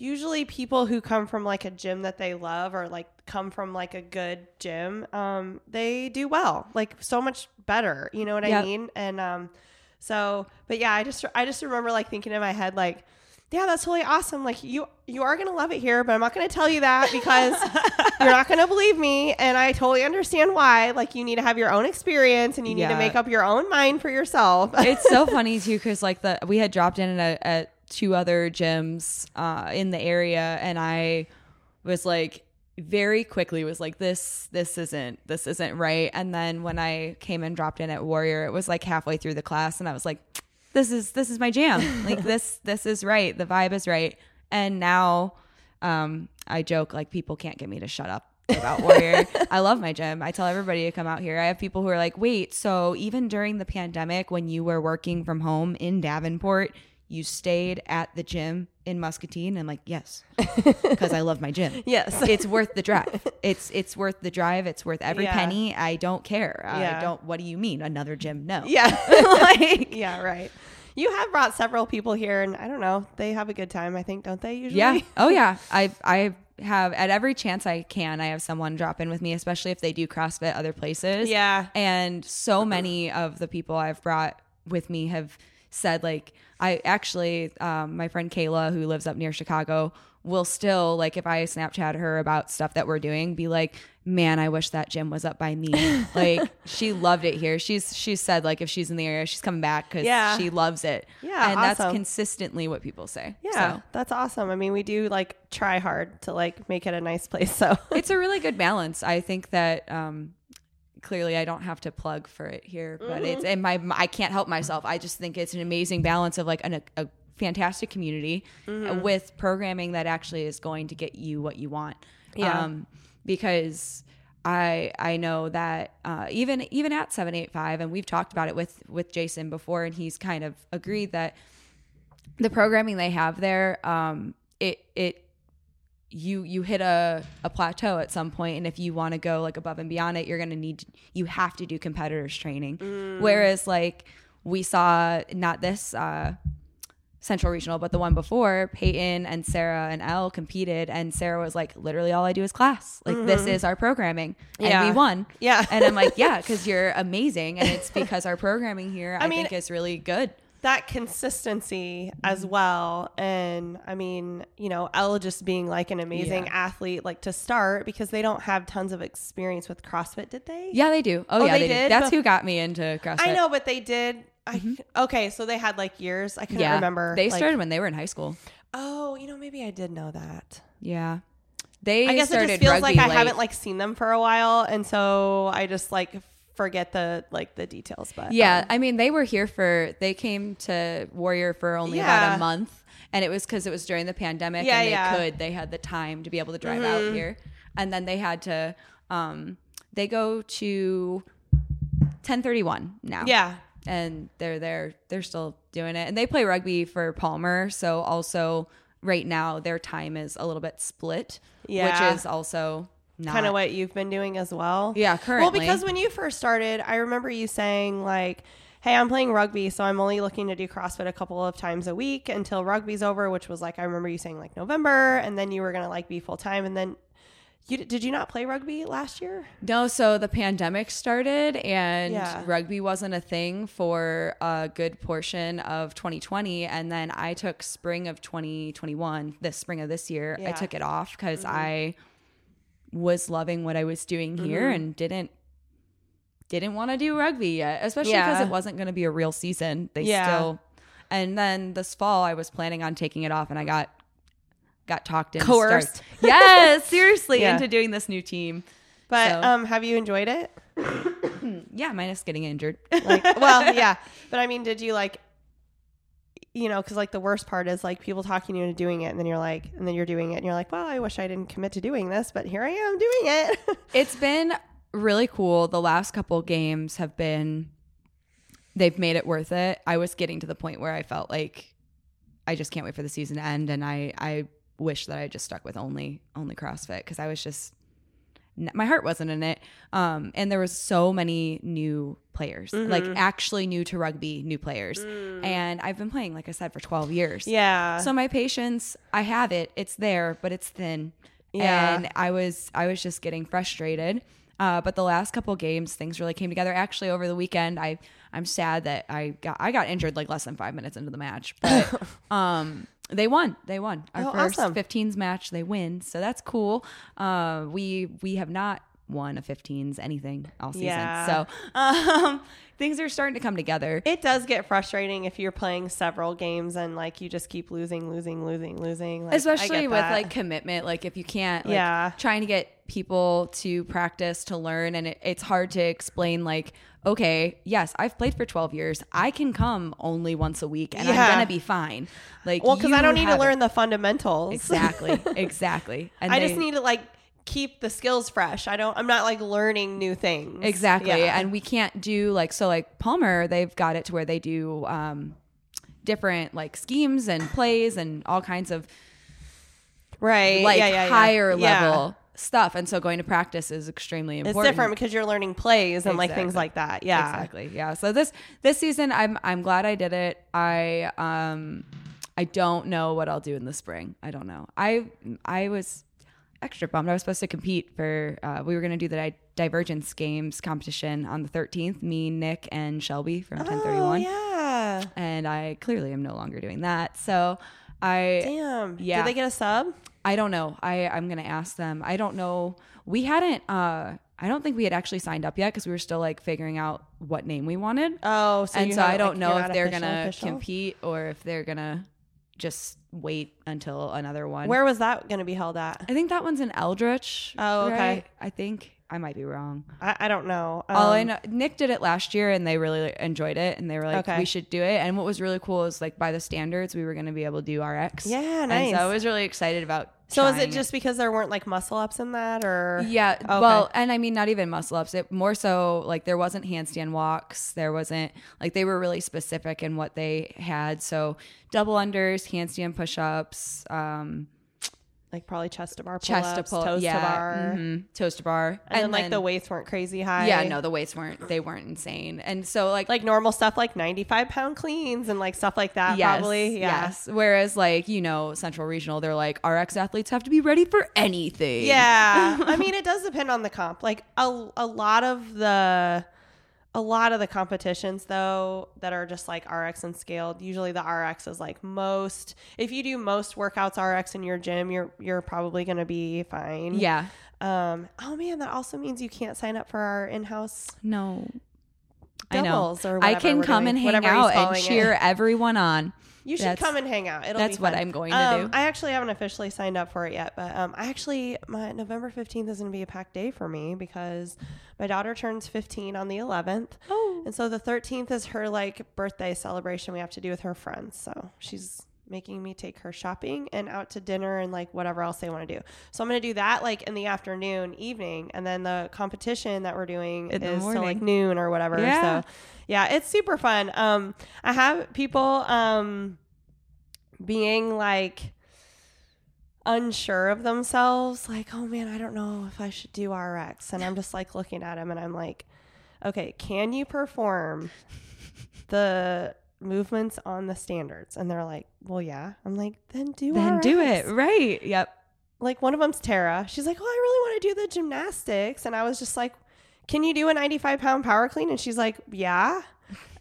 usually people who come from like a gym that they love or like come from like a good gym um they do well like so much better you know what i mean? And um so but yeah i just i just remember like thinking in my head like yeah that's totally awesome. Like you you are gonna love it here but i'm not gonna tell you that because you're not gonna believe me and i totally understand why. Like you need to have your own experience and you need to make up your own mind for yourself. It's so funny too because like the we had dropped in at, at two other gyms uh, in the area and i was like very quickly was like this this isn't this isn't right. And then when i came and dropped in at warrior it was like halfway through the class and i was like this is this is my jam. Like this this is right. The vibe is right. And now um i joke like people can't get me to shut up about warrior. I love my gym. I tell everybody to come out here. I have people who are like wait so even during the pandemic when you were working from home in davenport you stayed at the gym in muscatine i'm like yes because i love my gym yes it's worth the drive. It's it's worth the drive. It's worth every Yeah. penny. I don't care. Yeah. I don't. What do you mean another gym? No. yeah like Yeah, right. You have brought several people here, and I don't know. They have a good time, I think, don't they? Usually. yeah. Oh yeah. I I have at every chance I can. I have someone drop in with me, especially if they do CrossFit other places. Yeah. And so many of the people I've brought with me have said like I actually um, my friend Kayla who lives up near Chicago will still like if I Snapchat her about stuff that we're doing be like man I wish that gym was up by me like she loved it here she's she said like if she's in the area she's coming back because Yeah. she loves it Yeah, and that's consistently what people say Yeah, so that's awesome. I mean, we do like try hard to like make it a nice place. So it's a really good balance. I think that um, clearly I don't have to plug for it here, but it's and my I can't help myself. I just think it's an amazing balance of like an, a fantastic community with programming that actually is going to get you what you want. Yeah. Um, because I I know that uh, even even at seven eight five, and we've talked about it with with Jason before, and he's kind of agreed that the programming they have there, um, it it you you hit a, a plateau at some point and if you want to go like above and beyond it you're going to need you have to do competitors training. Whereas like we saw not this uh central regional but the one before peyton and sarah and elle competed and sarah was like literally all i do is class. Like this is our programming and Yeah. we won. Yeah. and i'm like yeah because you're amazing and it's because our programming here i, mean- think is really good that consistency as well. And I mean, you know, Elle just being like an amazing Yeah. athlete, like to start because they don't have tons of experience with CrossFit, did they? yeah they do oh, Oh, yeah they they, did? that's Bef- who got me into CrossFit. I know, but they did. I, Okay, so they had like years. I couldn't remember. Mm-hmm. They like- started when they were in high school. Oh, you know, maybe I did know that. Yeah. They I guess it just feels like rugby I late. haven't like seen them for a while, and so I just like forget the like the details. But Yeah, um, I mean they were here for they came to Warrior for only about a month and it was cuz it was during the pandemic Yeah, and they yeah. Mm-hmm. could they had the time to be able to drive out here. And then they had to um they go to 1031 now. yeah, and they're there they're still doing it and they play rugby for palmer so also right now their time is a little bit split Yeah. which is also not kind of what you've been doing as well. Yeah, currently. Well, because when you first started, I remember you saying like. Hey, I'm playing rugby, so I'm only looking to do CrossFit a couple of times a week until rugby's over, which was like I remember you saying like November, and then you were gonna like be full time, and then You did you not play rugby last year? No, so the pandemic started and Yeah. rugby wasn't a thing for a good portion of 2020. And then I took spring of 2021, the spring of this year, I took it off because mm-hmm. I was loving what I was doing here Mm-hmm. and didn't didn't want to do rugby yet, especially because Yeah. it wasn't going to be a real season. They Yeah. still, and then this fall I was planning on taking it off, and I got got talked into Coerced. start- Yes, seriously, Yeah. into doing this new team. But So- um, have you enjoyed it? Yeah, minus getting injured. Like, well, yeah. But I mean, did you like, you know, because like the worst part is like people talking you into doing it, and then you're like, and then you're doing it, and you're like, well, I wish I didn't commit to doing this, but here I am doing it. It's been really cool. The last couple games have been they've made it worth it. I was getting to the point where I felt like I just can't wait for the season to end and I I wish that I just stuck with only only CrossFit cuz I was just my heart wasn't in it. Um and there was so many new players. Like actually new to rugby, new players. And I've been playing like I said for 12 years. yeah. So my patience, I have it. It's there, but it's thin. Yeah. And I was I was just getting frustrated. Uh, but the last couple games, things really came together. Actually, over the weekend, I I'm sad that I got I got injured like less than five minutes into the match, but um, they won. They won our Oh, first awesome. 15s match. They win, so that's cool. Uh, we we have not won a 15s anything all season, Yeah. so um, things are starting to come together. it does get frustrating if you're playing several games and like you just keep losing, losing, losing, losing. Like, especially with that. like commitment like if you can't like, Yeah. trying to get people to practice to learn and it, it's hard to explain like okay yes i've played for 12 years i can come only once a week and Yeah. i'm gonna be fine like well, because I don't need to learn the fundamentals. exactly exactly and I they- just need to like keep the skills fresh. I don't. I'm not like learning new things. exactly Yeah. and we can't do like so like palmer they've got it to where they do um different like schemes and plays and all kinds of right. like yeah, yeah, higher level stuff. And so going to practice is extremely important. It's different because you're learning plays and like things like that. Yeah. exactly. Yeah. So this this season i'm i'm glad i did it. I um i don't know what i'll do in the spring. I don't know. I i was extra bummed. I was supposed to compete for uh, we were going to do the Di- divergence games competition on the 13th me nick and shelby from 1031 Oh, yeah. and i clearly am no longer doing that. So i Damn. Yeah. Did they get a sub? I don't know. I I'm gonna ask them. I don't know. We hadn't. uh I don't think we had actually signed up yet because we were still like figuring out what name we wanted. Oh, so and so I don't like, know if they're official, gonna official? compete or if they're gonna just wait until another one. Where was that going to be held at? I think that one's in Eldridge. Oh, okay. right? I think I might be wrong. I, I don't know. All I Um, know, Nick did it last year, and they really enjoyed it, and they were like, Okay. "We should do it." And what was really cool is like by the standards, we were going to be able to do RX. Yeah, And nice. so I was really excited about. So is trying it just because there weren't like muscle ups in that, or Yeah. Well, and I mean, not even muscle ups. It more so like there wasn't handstand walks. There wasn't like they were really specific in what they had. So double unders, handstand push ups, um, like probably chest to bar, chest to pull, toes yeah, to bar, mhm, toes to bar, and, then like the weights weren't crazy high. yeah, no, the weights weren't they weren't insane, and so like like normal stuff like 95 pound cleans and like stuff like that. yes, probably, yeah. yes. Whereas like you know Central Regional, they're like RX athletes have to be ready for anything. Yeah. I mean, it does depend on the comp. Like a, a lot of the a lot of the competitions though that are just like RX and scaled, usually the RX is like most if you do most workouts RX in your gym, you're you're probably going to be fine. yeah. Um oh man, that also means you can't sign up for our in-house No. I know. doubles or I can come doing, and hang out and calling it. cheer everyone on. You should That's- come and hang out. It'll that's be what fun. I'm going to Um, do. I actually haven't officially signed up for it yet, but um, I actually my November 15th is going to be a packed day for me because my daughter turns 15 on the 11th, Oh. and so the 13th is her like birthday celebration we have to do with her friends. So she's making me take her shopping and out to dinner and like whatever else they want to do. So I'm going to do that like in the afternoon, evening, and then the competition that we're doing In is till like noon or whatever. Yeah. So yeah, it's super fun. Um, I have people um being like unsure of themselves, like, oh man, I don't know if I should do RX, and I'm just like looking at him, and I'm like, okay, can you perform the movements on the standards? And they're like, well, yeah. I'm like, then do Then do it. Right. Yep. like one of them's Tara. She's like, "Oh, I really want to do the gymnastics," and I was just like, "Can you do a 95 pound power clean?" And she's like, "Yeah."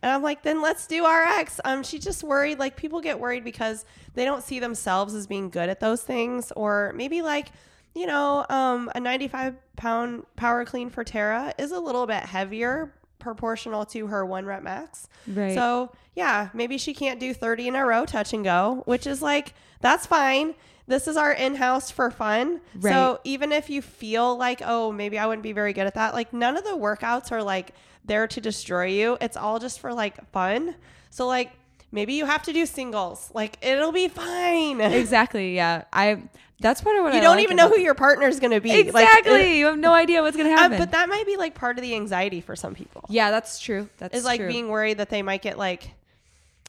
And I'm like, then let's do RX. Um, she's just worried. Like people get worried because they don't see themselves as being good at those things, or maybe like, you know, um, a 95 pound power clean for Tara is a little bit heavier proportional to her one rep max. Right. So yeah, maybe she can't do 30 in a row touch and go, which is like, that's fine. This is our in house for fun. Right. So even if you feel like, oh, maybe I wouldn't be very good at that, like none of the workouts are like there to destroy you. It's all just for like fun. So like maybe you have to do singles. Like it'll be fine. exactly. Yeah. I. That's part of what You I don't like even know who your partner is going to be. Exactly. Like, you have no idea what's gonna uh, happen. but that might be like part of the anxiety for some people. yeah, that's true. That's true. Is like being worried that they might get like,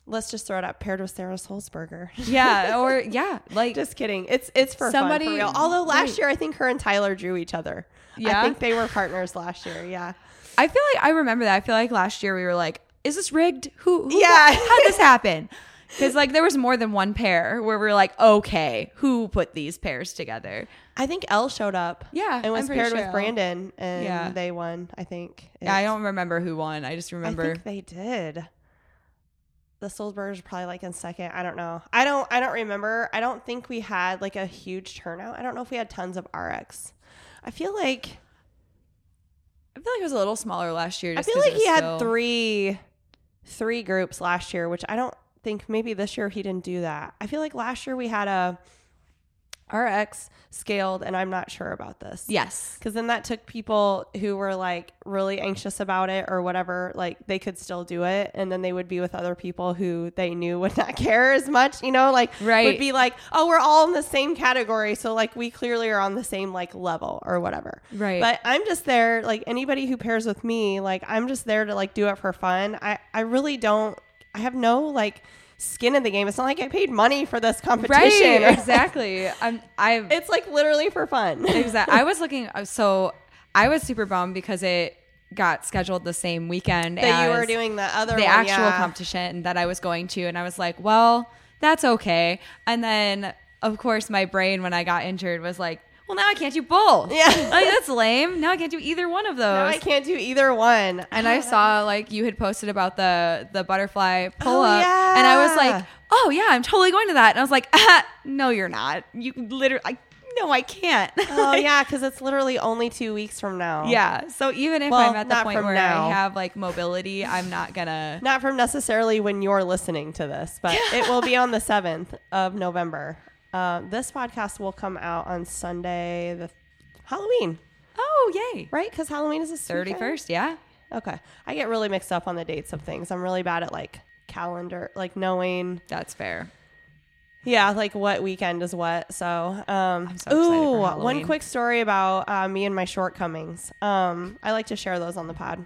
let's just throw it up, paired with Sarah Solzberger. Yeah. Or yeah. Like Just kidding. It's it's for Somebody- fun for real. Although last right. year I think her and Tyler drew each other. Yeah? I think they were partners last year. Yeah. I feel like I remember that. I feel like last year we were like, "Is this rigged? Who? who Yeah. How did this happen?" Because like there was more than one pair where we were like, "Okay, who put these pairs together?" I think Elle showed up. Yeah, And was paired sure with Elle- Brandon and Yeah. they won, I think. Yeah, I don't remember who won. I just I remember. think they did. The Solzbergers are probably like in second. I don't know. I don't I don't remember. I don't think we had like a huge turnout. I don't know if we had tons of RX. I feel like I feel like it was a little smaller last year. I feel like he had three three groups last year, which I don't think maybe this year he didn't do that. I feel like last year we had a RX scaled, and I'm not sure about this. Yes. Because then that took people who were like really anxious about it or whatever, like they could still do it. And then they would be with other people who they knew would not care as much, you know, like Right. would be like, oh, we're all in the same category. So like we clearly are on the same like level or whatever. Right. But I'm just there, like anybody who pairs with me, like I'm just there to like do it for fun. I, I really don't, I have no like skin in the game. It's not like I paid money for this competition. Right. Exactly. I'm. I. it's like literally for fun. Exactly. I was looking. uh, So I was super bummed because it got scheduled the same weekend that you were doing the other the one, actual yeah. competition that I was going to, and I was like, well, that's okay. And then, of course, my brain when I got injured was like, well, now I can't do both. Yeah. like that's lame. Now I can't do either one of those. Now I can't do either one. and I saw like you had posted about the the butterfly pull Oh, up, and I was like, oh yeah, I'm totally going to that. And I was like, ah, no, you're not. You literally, I, no, I can't. Oh yeah, because it's literally only two weeks from now. Yeah. So even if Well, I'm at the point where now. I have like mobility, I'm not gonna. Not from necessarily when you're listening to this, but it will be on the seventh of November. Uh, this podcast will come out on Sunday, the Halloween, Oh yay! right? Because Halloween is the Thirty first. Yeah. Okay, I get really mixed up on the dates of things. I'm really bad at like calendar, like knowing. That's fair. Yeah, like what weekend is what. So, um, so ooh, one quick story about uh, me and my shortcomings. Um, I like to share those on the pod.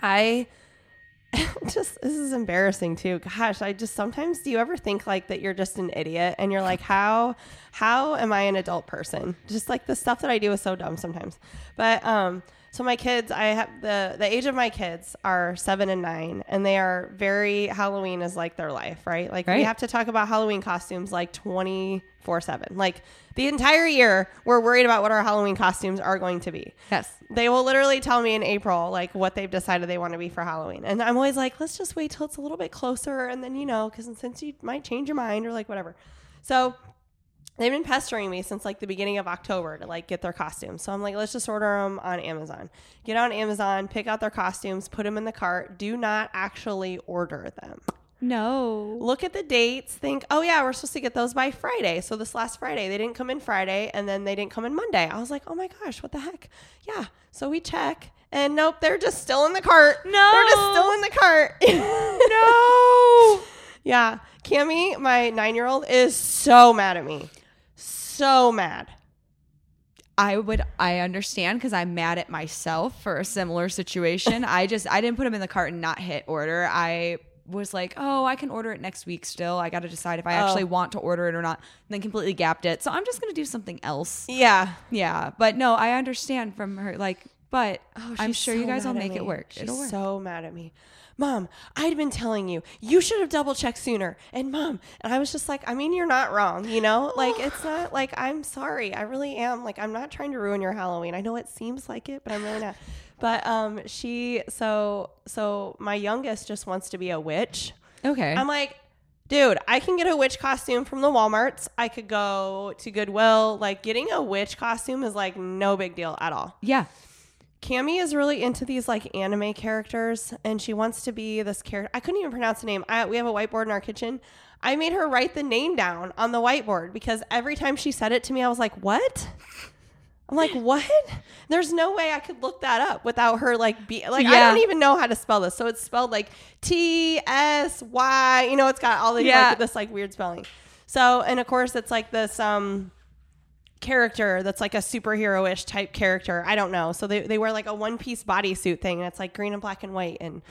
I just this is embarrassing too. Gosh, I just sometimes do you ever think like that you're just an idiot and you're like how how am I an adult person? Just like the stuff that I do is so dumb sometimes. But um so my kids, I have the the age of my kids are 7 and 9 and they are very Halloween is like their life, right? Like we have to talk about Halloween costumes like 24/7. Like the entire year we're worried about what our Halloween costumes are going to be Yes. they will literally tell me in April like what they've decided they want to be for Halloween, and I'm always like, let's just wait till it's a little bit closer, and then you know, because since you might change your mind or like whatever. So they've been pestering me since like the beginning of October to like get their costumes. So I'm like, let's just order them on Amazon. Get on Amazon, pick out their costumes, put them in the cart. Do not actually order them No. look at the dates, think, oh yeah, we're supposed to get those by Friday. So this last Friday, they didn't come in Friday and then they didn't come in Monday. I was like, oh my gosh, what the heck? Yeah. So we check and nope, they're just still in the cart. No. They're just still in the cart. No. yeah. Cammy, my nine year old, is so mad at me. So mad. I would I understand because I'm mad at myself for a similar situation. I just I didn't put them in the cart and not hit order. I was like, oh, I can order it next week still. I got to decide if I oh. actually Oh. want to order it or not. And then completely gapped it. So I'm just gonna do something else. Yeah. Yeah, but no, I understand from her. Like but Oh, I'm sure so you guys will make it work. She's It'll work. so mad at me. Mom, I'd been telling you, you should have double checked sooner. And mom, and I was just like, I mean, you're not wrong, you know? Like, it's not like, I'm sorry. I really am. Like, I'm not trying to ruin your Halloween. I know it seems like it, but I'm really not. But um, she, so, so my youngest just wants to be a witch. okay. I'm like, dude, I can get a witch costume from the Walmarts. I could go to Goodwill. Like, getting a witch costume is like no big deal at all. yeah. Cami is really into these like anime characters, and she wants to be this character. I couldn't even pronounce the name. I, we have a whiteboard in our kitchen. I made her write the name down on the whiteboard because every time she said it to me, I was like, "What?" I'm like, "What?" There's no way I could look that up without her like be like I don't even know how to spell this. So it's spelled like T S Y. You know, it's got all the Yeah. like, this like weird spelling. So and of course it's like this um character that's like a superhero-ish type character. I don't know. So they, they wear like a one piece bodysuit thing and it's like green and black and white and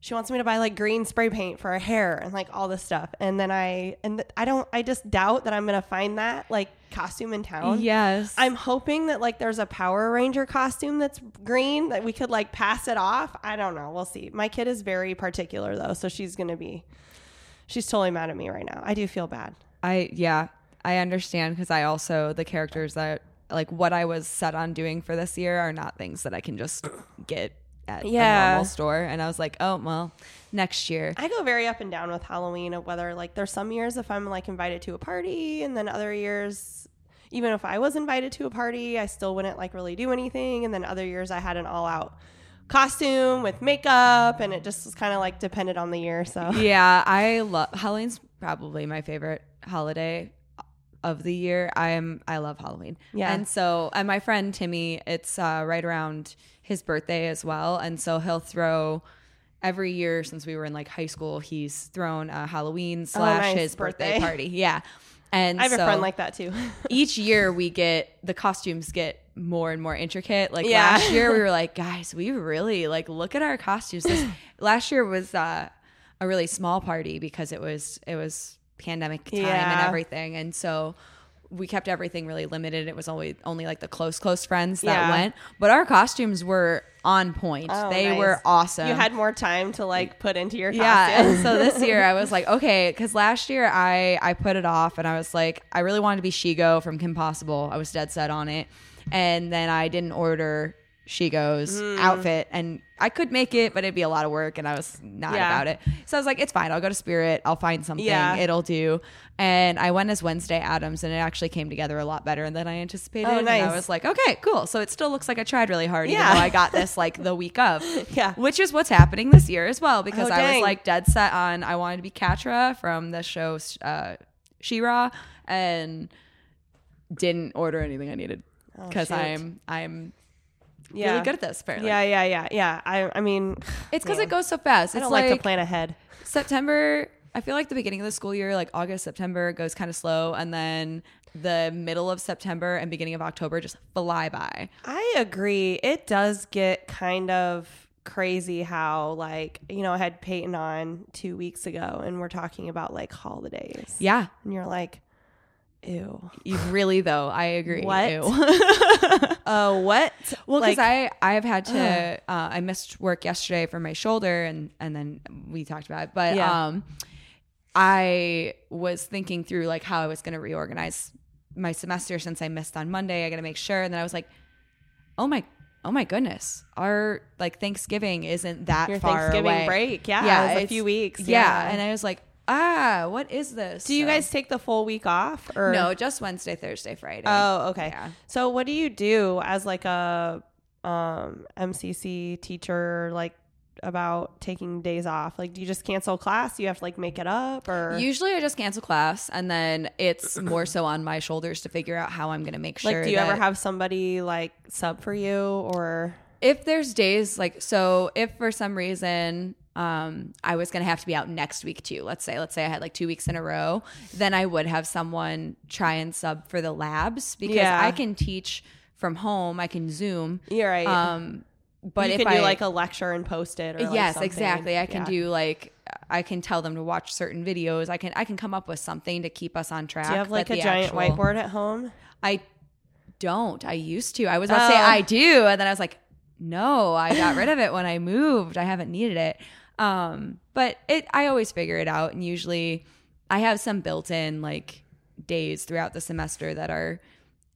she wants me to buy like green spray paint for her hair and like all this stuff. And then I and th- I don't I just doubt that I'm going to find that like costume in town. Yes. I'm hoping that like there's a Power Ranger costume that's green that we could like pass it off. I don't know. We'll see. My kid is very particular though, so she's going to be she's totally mad at me right now. I do feel bad. I yeah, I understand because I also the characters that like what I was set on doing for this year are not things that I can just get at a Yeah. normal store. And I was like, oh well, next year. I go very up and down with Halloween of whether like there's some years if I'm like invited to a party and then other years even if I was invited to a party, I still wouldn't like really do anything and then other years I had an all out costume with makeup and it just was kind of like depended on the year. So yeah, I love Halloween's probably my favorite holiday of the year. I'm I love Halloween. Yeah. And so and my friend Timmy, it's uh, right around his birthday as well. And so he'll throw every year since we were in like high school, he's thrown a Halloween slash Oh, nice. his birthday. Birthday. party. Yeah. And I have so a friend like that too. each year we get the costumes get more and more intricate. Like Yeah. last year we were like, guys, we really like look at our costumes. This last year was uh, a really small party because it was it was pandemic time and everything. And so we kept everything really limited. It was only only like the close close friends that Yeah. went. But our costumes were on point. Oh, they nice. were awesome. You had more time to like put into your costume. Yeah, so this year I was like, okay, because last year I I put it off and I was like, I really wanted to be Shego from Kim Possible. I was dead set on it, and then I didn't order Shego's Hmm. outfit, and I could make it, but it'd be a lot of work, and I was not Yeah. about it. So I was like, it's fine. I'll go to Spirit. I'll find something. Yeah. It'll do. And I went as Wednesday Addams, and it actually came together a lot better than I anticipated. Oh, And. I was like, okay, cool. So it still looks like I tried really hard, Yeah. even though I got this like the week of. Yeah. Which is what's happening this year as well, because Oh, I was like dead set on I wanted to be Catra from the show uh, She-Ra and didn't order anything I needed because Oh. I'm I'm Yeah. really good at this. Apparently, Yeah, yeah, yeah, yeah. I I mean it's because it goes so fast. I It's don't like, like to plan ahead. September. I feel like the beginning of the school year, like August, September, goes kind of slow, and then the middle of September and beginning of October just fly by. I agree. It does get kind of crazy how like, you know, I had Peyton on 2 weeks ago and we're talking about like holidays. Yeah, And you're like, ew. you really though. I agree. What? Uh what? Well, because like, I I've had to uh, I missed work yesterday for my shoulder and and then we talked about it, but Yeah. um, I was thinking through like how I was going to reorganize my semester since I missed on Monday. I got to make sure, and then I was like, oh my. Oh my goodness! Our like Thanksgiving isn't that your far Thanksgiving away. break. Yeah, Yeah, it was a few weeks. Yeah. Yeah. and I was like, ah, what is this? do you So- guys take the full week off or No, just Wednesday, Thursday, Friday. Oh, okay. Yeah. So what do you do as like a um MCC teacher like about taking days off? Like do you just cancel class? Do you have to like make it up or Usually I just cancel class and then it's more so on my shoulders to figure out how I'm going to make sure like do you ever have somebody like sub for you or if there's days like so if for some reason um I was going to have to be out next week too. Let's say let's say I had like 2 weeks in a row, then I would have someone try and sub for the labs because Yeah. I can teach from home, I can Zoom. you're right. Um but you if can I do like a lecture and post it or yes exactly i can Yeah. do like i can tell them to watch certain videos i can i can come up with something to keep us on track Do you have like a giant actual- whiteboard at home? i don't i used to i was about to say Oh. i do and then i was like no, I got rid of it when I moved. I haven't needed it. Um, but it, I always figure it out. And usually I have some built in like days throughout the semester that are,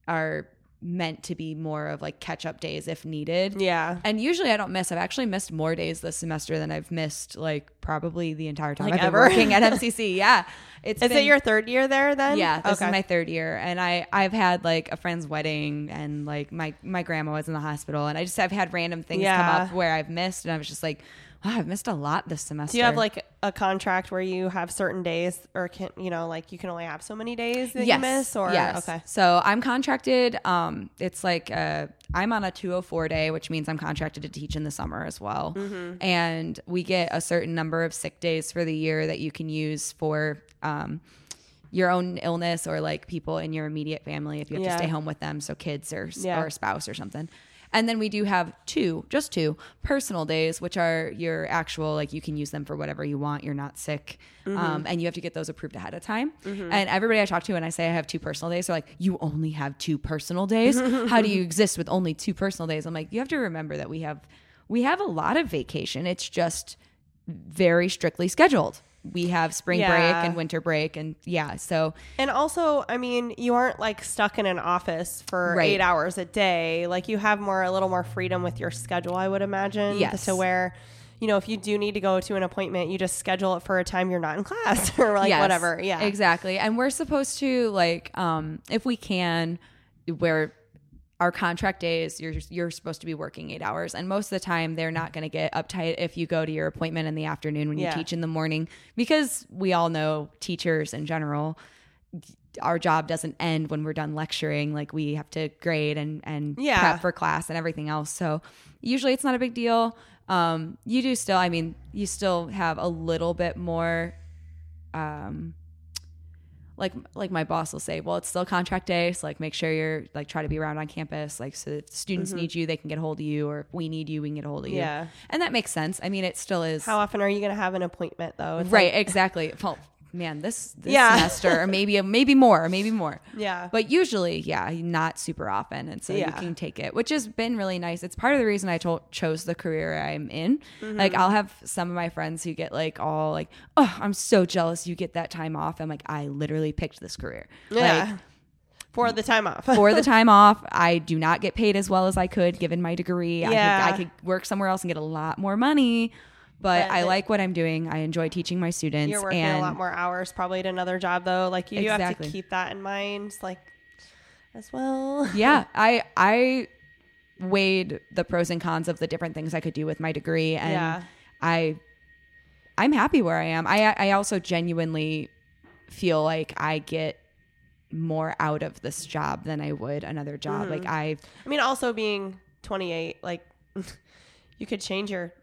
are meant to be more of like catch up days if needed. Yeah. And usually I don't miss. I've actually missed more days this semester than I've missed like probably the entire time Like I've been ever? working at MCC. Yeah. It's Is been- it your third year there then? yeah, this okay. is my third year, and I I've had like a friend's wedding, and like my my grandma was in the hospital, and I just have had random things Yeah. come up where I've missed, and I was just like, wow, I've missed a lot this semester. Do you have like a contract where you have certain days, or can you know, like you can only have so many days that you miss? Or yes. okay, So I'm contracted. Um, it's like uh, I'm on a 204 day, which means I'm contracted to teach in the summer as well. Mm-hmm. And we get a certain number of sick days for the year that you can use for um, your own illness or like people in your immediate family if you have Yeah. to stay home with them, so kids or Yeah. or a spouse or something. And then we do have two, just two personal days, which are your actual, like you can use them for whatever you want. You're not sick. Mm-hmm. Um, and you have to get those approved ahead of time. And everybody I talk to when I say I have two personal days, they're like, you only have two personal days? How do you exist with only two personal days? I'm like, you have to remember that we have, we have a lot of vacation. It's just very strictly scheduled. We have spring break and winter break. And yeah, so and also, I mean, you aren't like stuck in an office for Right. eight hours a day. Like you have more, a little more freedom with your schedule, I would imagine. Yes. To where, you know, if you do need to go to an appointment, you just schedule it for a time you're not in class or like Yes, whatever. Yeah. Exactly. And we're supposed to like um if we can where our contract days you're you're supposed to be working 8 hours and most of the time they're not going to get uptight if you go to your appointment in the afternoon when you Yeah. teach in the morning because we all know teachers in general our job doesn't end when we're done lecturing like we have to grade and and Yeah. prep for class and everything else so usually it's not a big deal um you do still i mean you still have a little bit more um like like my boss will say well it's still contract day so like make sure you're like try to be around on campus like so if students need you they can get a hold of you or if we need you we can get a hold of you Mm-hmm. Yeah. and that makes sense i mean it still is How often are you going to have an appointment though? It's right like- exactly well man this this Yeah. semester or maybe maybe more maybe more yeah. but usually yeah not super often and so you can take it which has been really nice it's part of the reason i told, chose the career i'm in Mm-hmm. like i'll have some of my friends who get like all like oh i'm so jealous you get that time off i'm like i literally picked this career yeah. like for the time off. for the time off i do not get paid as well as i could given my degree Yeah. I, could, I could work somewhere else and get a lot more money but But i like what i'm doing i enjoy teaching my students You're working and a lot more hours probably at another job though. Like you do have to keep that in mind, like as well. yeah i i weighed the pros and cons of the different things i could do with my degree and Yeah. i i'm happy where i am i i also genuinely feel like i get more out of this job than i would another job Mm-hmm. like i I mean, also being 28, like you could change your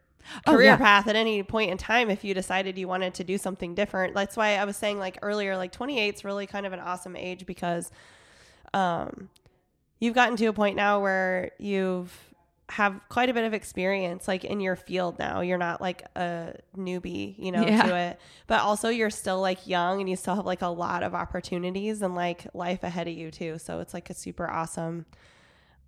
Oh, career yeah. path at any point in time if you decided you wanted to do something different. That's why I was saying like earlier, like 28 is really kind of an awesome age because um, you've gotten to a point now where you've have quite a bit of experience like in your field now you're not like a newbie you know Yeah. to it but also you're still like young and you still have like a lot of opportunities and like life ahead of you too so it's like a super awesome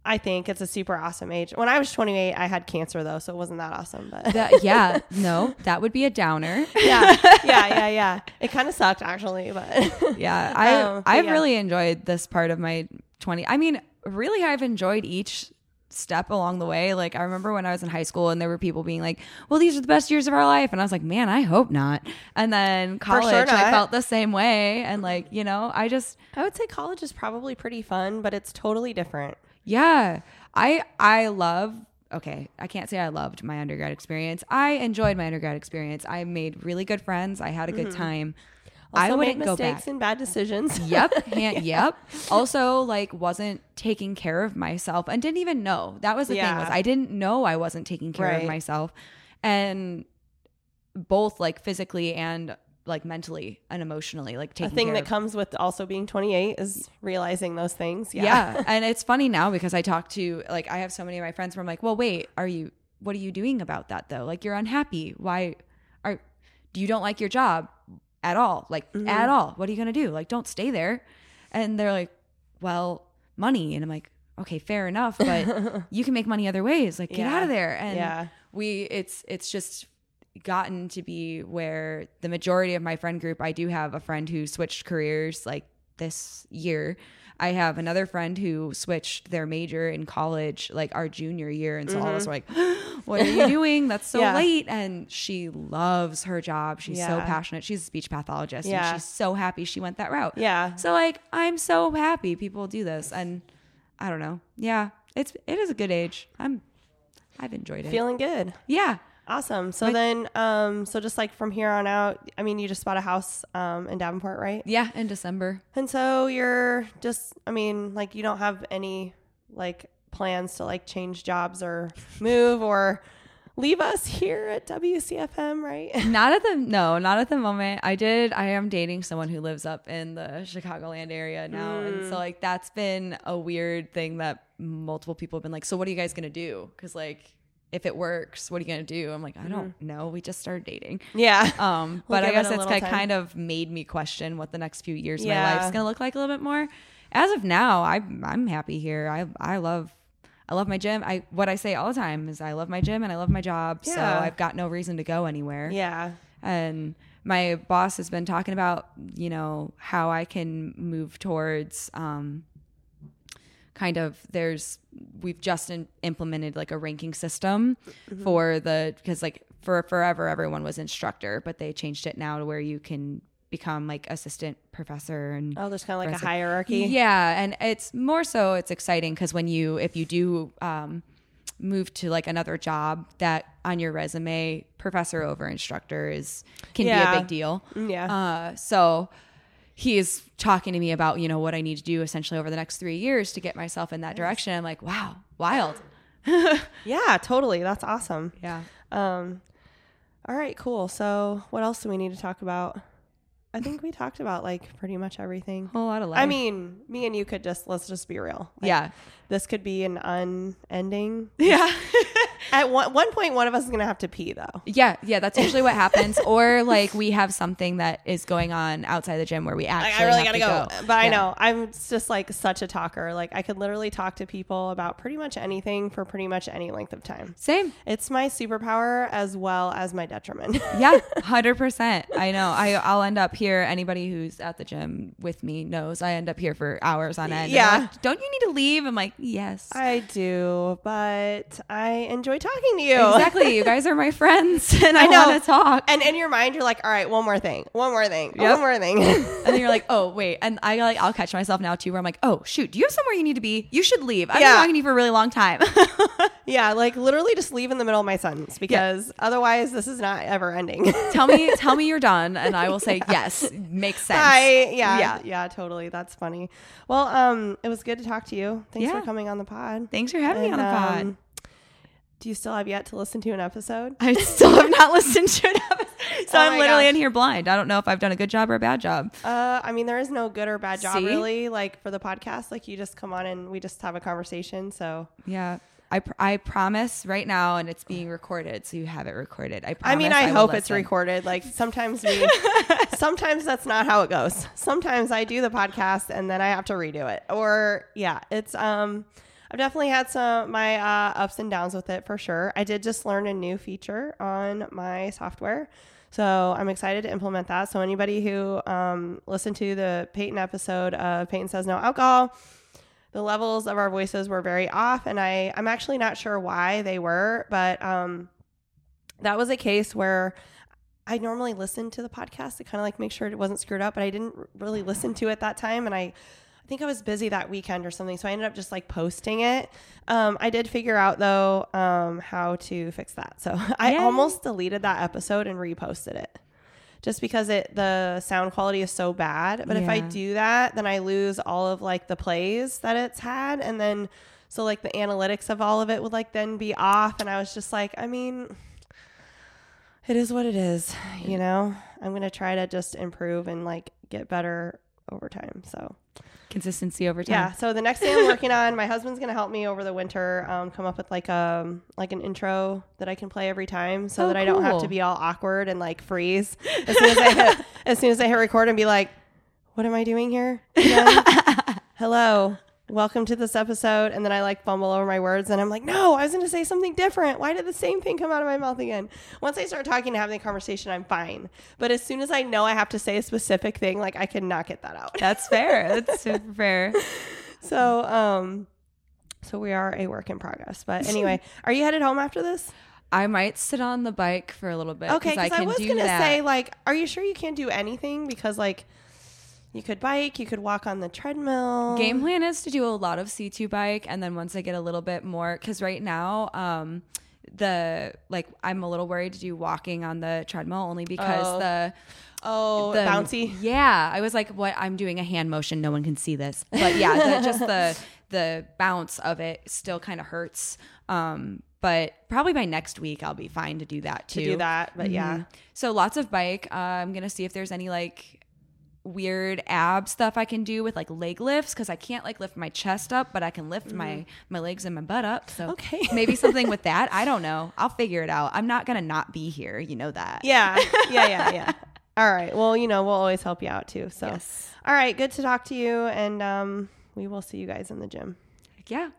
I think it's a super awesome age. When I was 28, I had cancer though, so it wasn't that awesome. But that, yeah no that would be a downer yeah, yeah, yeah, yeah. It kind of sucked actually, but yeah i Um, i've yeah. really enjoyed this part of my 20 i mean really i've enjoyed each step along the way like i remember when i was in high school and there were people being like well these are the best years of our life and i was like man i hope not and then sure college i felt the same way and like you know i just I would say college is probably pretty fun, but it's totally different. Yeah. I i love okay i can't say i loved my undergrad experience. I enjoyed my undergrad experience. I made really good friends. I had a good time. I Mm-hmm. Also wouldn't made go mistakes back and bad decisions. yep han- yep. Also like wasn't taking care of myself and didn't even know. That was the thing was i didn't know i wasn't taking care Right. of myself. And both like physically and like mentally and emotionally like a taking thing care that of- comes with also being 28 is realizing those things. Yeah. yeah. and it's funny now because i talk to like i have so many of my friends where i'm like well wait are you what are you doing about that though like you're unhappy why are do you don't like your job at all like Mm-hmm. at all what are you gonna do like don't stay there and they're like well money and i'm like okay, fair enough, but you can make money other ways. Like, get Yeah. out of there. And Yeah. we, it's, it's just gotten to be where the majority of my friend group, I do have a friend who switched careers like this year. I have another friend who switched their major in college, like our junior year. And so all of us were like, What are you doing? That's so Mm-hmm. Yeah. late. And she loves her job. She's so passionate. She's a speech pathologist. Yeah. And she's so happy she went that route. Yeah. So like I'm so happy people do this. And I don't know. Yeah. It's it is a good age. I'm I've enjoyed it. Feeling good. yeah. Awesome. So then, um, so just like from here on out, I mean, you just bought a house, um, in Davenport, right? Yeah, in December. And so you're just, I mean, like you don't have any like plans to like change jobs or move or leave us here at WCFM, right? Not at the no, not at the moment. I did. I am dating someone who lives up in the Chicagoland area now, and so like that's been a weird thing that multiple people have been like. So what are you guys gonna do? Because like if it works, what are you gonna do? I'm like, I don't know. We just started dating. Yeah. Um, We'll but I it guess it's like time. kind of made me question what the next few years of my Yeah. life's gonna look like a little bit more. As of now, I I'm happy here. I I love I love my gym. I what I say all the time is I love my gym and I love my job. Yeah. So I've got no reason to go anywhere. Yeah. And my boss has been talking about, you know, how I can move towards um kind of there's we've just in, implemented like a ranking system Mm-hmm. for the because like for forever everyone was instructor but they changed it now to where you can become like assistant professor and Oh, there's kind of like a hierarchy. yeah, and it's more so it's exciting because when you if you do um, move to like another job, that on your resume, professor over instructor is can be a big deal. Mm, Yeah. Uh, so he's talking to me about you know what I need to do essentially over the next three years to get myself in that direction. I'm like, wow, wild. yeah, totally. That's awesome. Yeah. Um, all right, cool. So what else do we need to talk about? I think we talked about like pretty much everything. A whole lot of life. I mean, me and you could just let's just be real. Like, yeah, this could be an unending. yeah. At one one point, one of us is gonna have to pee though. Yeah, yeah, that's usually what happens. Or like we have something that is going on outside the gym where we Like, actually I really gotta go. go. But I know I'm just like such a talker. Like I could literally talk to people about pretty much anything for pretty much any length of time. Same. It's my superpower as well as my detriment. Yeah, hundred percent. I know. I I'll end up here. Anybody who's at the gym with me knows I end up here for hours on end. Yeah. like, Don't you need to leave? I'm like, yes. I do, but I enjoy talking to you. exactly. You guys are my friends, and I, I want to talk. And in your mind, you're like, all right, one more thing, one more thing, Yep. one more thing. And then you're like, oh wait, and I like I'll catch myself now too, where I'm like, oh shoot, do you have somewhere you need to be? You should leave. I've Yeah. been talking to you for a really long time. yeah, like literally just leave in the middle of my sentence because otherwise this is not ever ending. tell me, tell me you're done, and I will say yes, makes sense. I yeah, Yeah. yeah totally. That's funny. Well, um, it was good to talk to you. Thanks Yeah. for coming on the pod. Thanks for having me on the pod. um, do you still have yet to listen to an episode? I still have not listened to an episode. So Oh I'm literally gosh. in here blind. I don't know if I've done a good job or a bad job. Uh, I mean, there is no good or bad job See? really. Like for the podcast, like you just come on and we just have a conversation. So Yeah. I, pr- I promise right now, and it's being recorded, so you have it recorded. I promise I mean, I, will hope it's recorded. Like sometimes we, sometimes that's not how it goes. Sometimes I do the podcast and then I have to redo it. Or yeah, it's um, I've definitely had some my uh, ups and downs with it for sure. I did just learn a new feature on my software. So I'm excited to implement that. So anybody who um, listened to the Peyton episode of Peyton says no alcohol, the levels of our voices were very off, and I I'm actually not sure why they were, but um, that was a case where I normally listen to the podcast to kind of like make sure it wasn't screwed up, but I didn't really listen to it that time, and I. I think I was busy that weekend or something, so I ended up just like posting it. Um, I did figure out though um, how to fix that, so I Yay. almost deleted that episode and reposted it, just because it the sound quality is so bad. But if I do that, then I lose all of like the plays that it's had, and then so like the analytics of all of it would like then be off, and I was just like, I mean, it is what it is, you know. I'm gonna try to just improve and like get better over time. So Consistency over time. yeah. So the next thing I'm working on, my husband's gonna help me over the winter, um, come up with like um like an intro that I can play every time, so Oh, that I don't have to be all awkward and like freeze as soon as I hit as soon as I hit record and be like, what am I doing here? Hello. Welcome to this episode. And then I like fumble over my words and I'm like, no, I was going to say something different. Why did the same thing come out of my mouth again? Once I start talking and having a conversation, I'm fine. But as soon as I know I have to say a specific thing, like I cannot get that out. That's fair. That's super fair. So, um, so we are a work in progress. But anyway, are you headed home after this? I might sit on the bike for a little bit. Okay, because I, can was gonna that. say, like, are you sure you can't do anything? Because like, you could bike, you could walk on the treadmill. Game plan is to do a lot of C2 bike and then once I get a little bit more cuz right now um the like I'm a little worried to do walking on the treadmill only because Oh. the Oh, the bouncy. Yeah, I was like, "What? I'm doing a hand motion. No one can see this." But yeah, the, just the the bounce of it still kind of hurts. Um, but probably by next week I'll be fine to do that too. To do that, but yeah. Mhm. So lots of bike. Uh, I'm gonna see if there's any like weird ab stuff I can do with like leg lifts because I can't like lift my chest up, but I can lift my my legs and my butt up. So. Okay. maybe something with that. I don't know. I'll figure it out. I'm not gonna not be here. You know that. Yeah, yeah, yeah, yeah. All right. Well, you know, we'll always help you out too. So, Yes. all right. Good to talk to you, and um, we will see you guys in the gym. Yeah.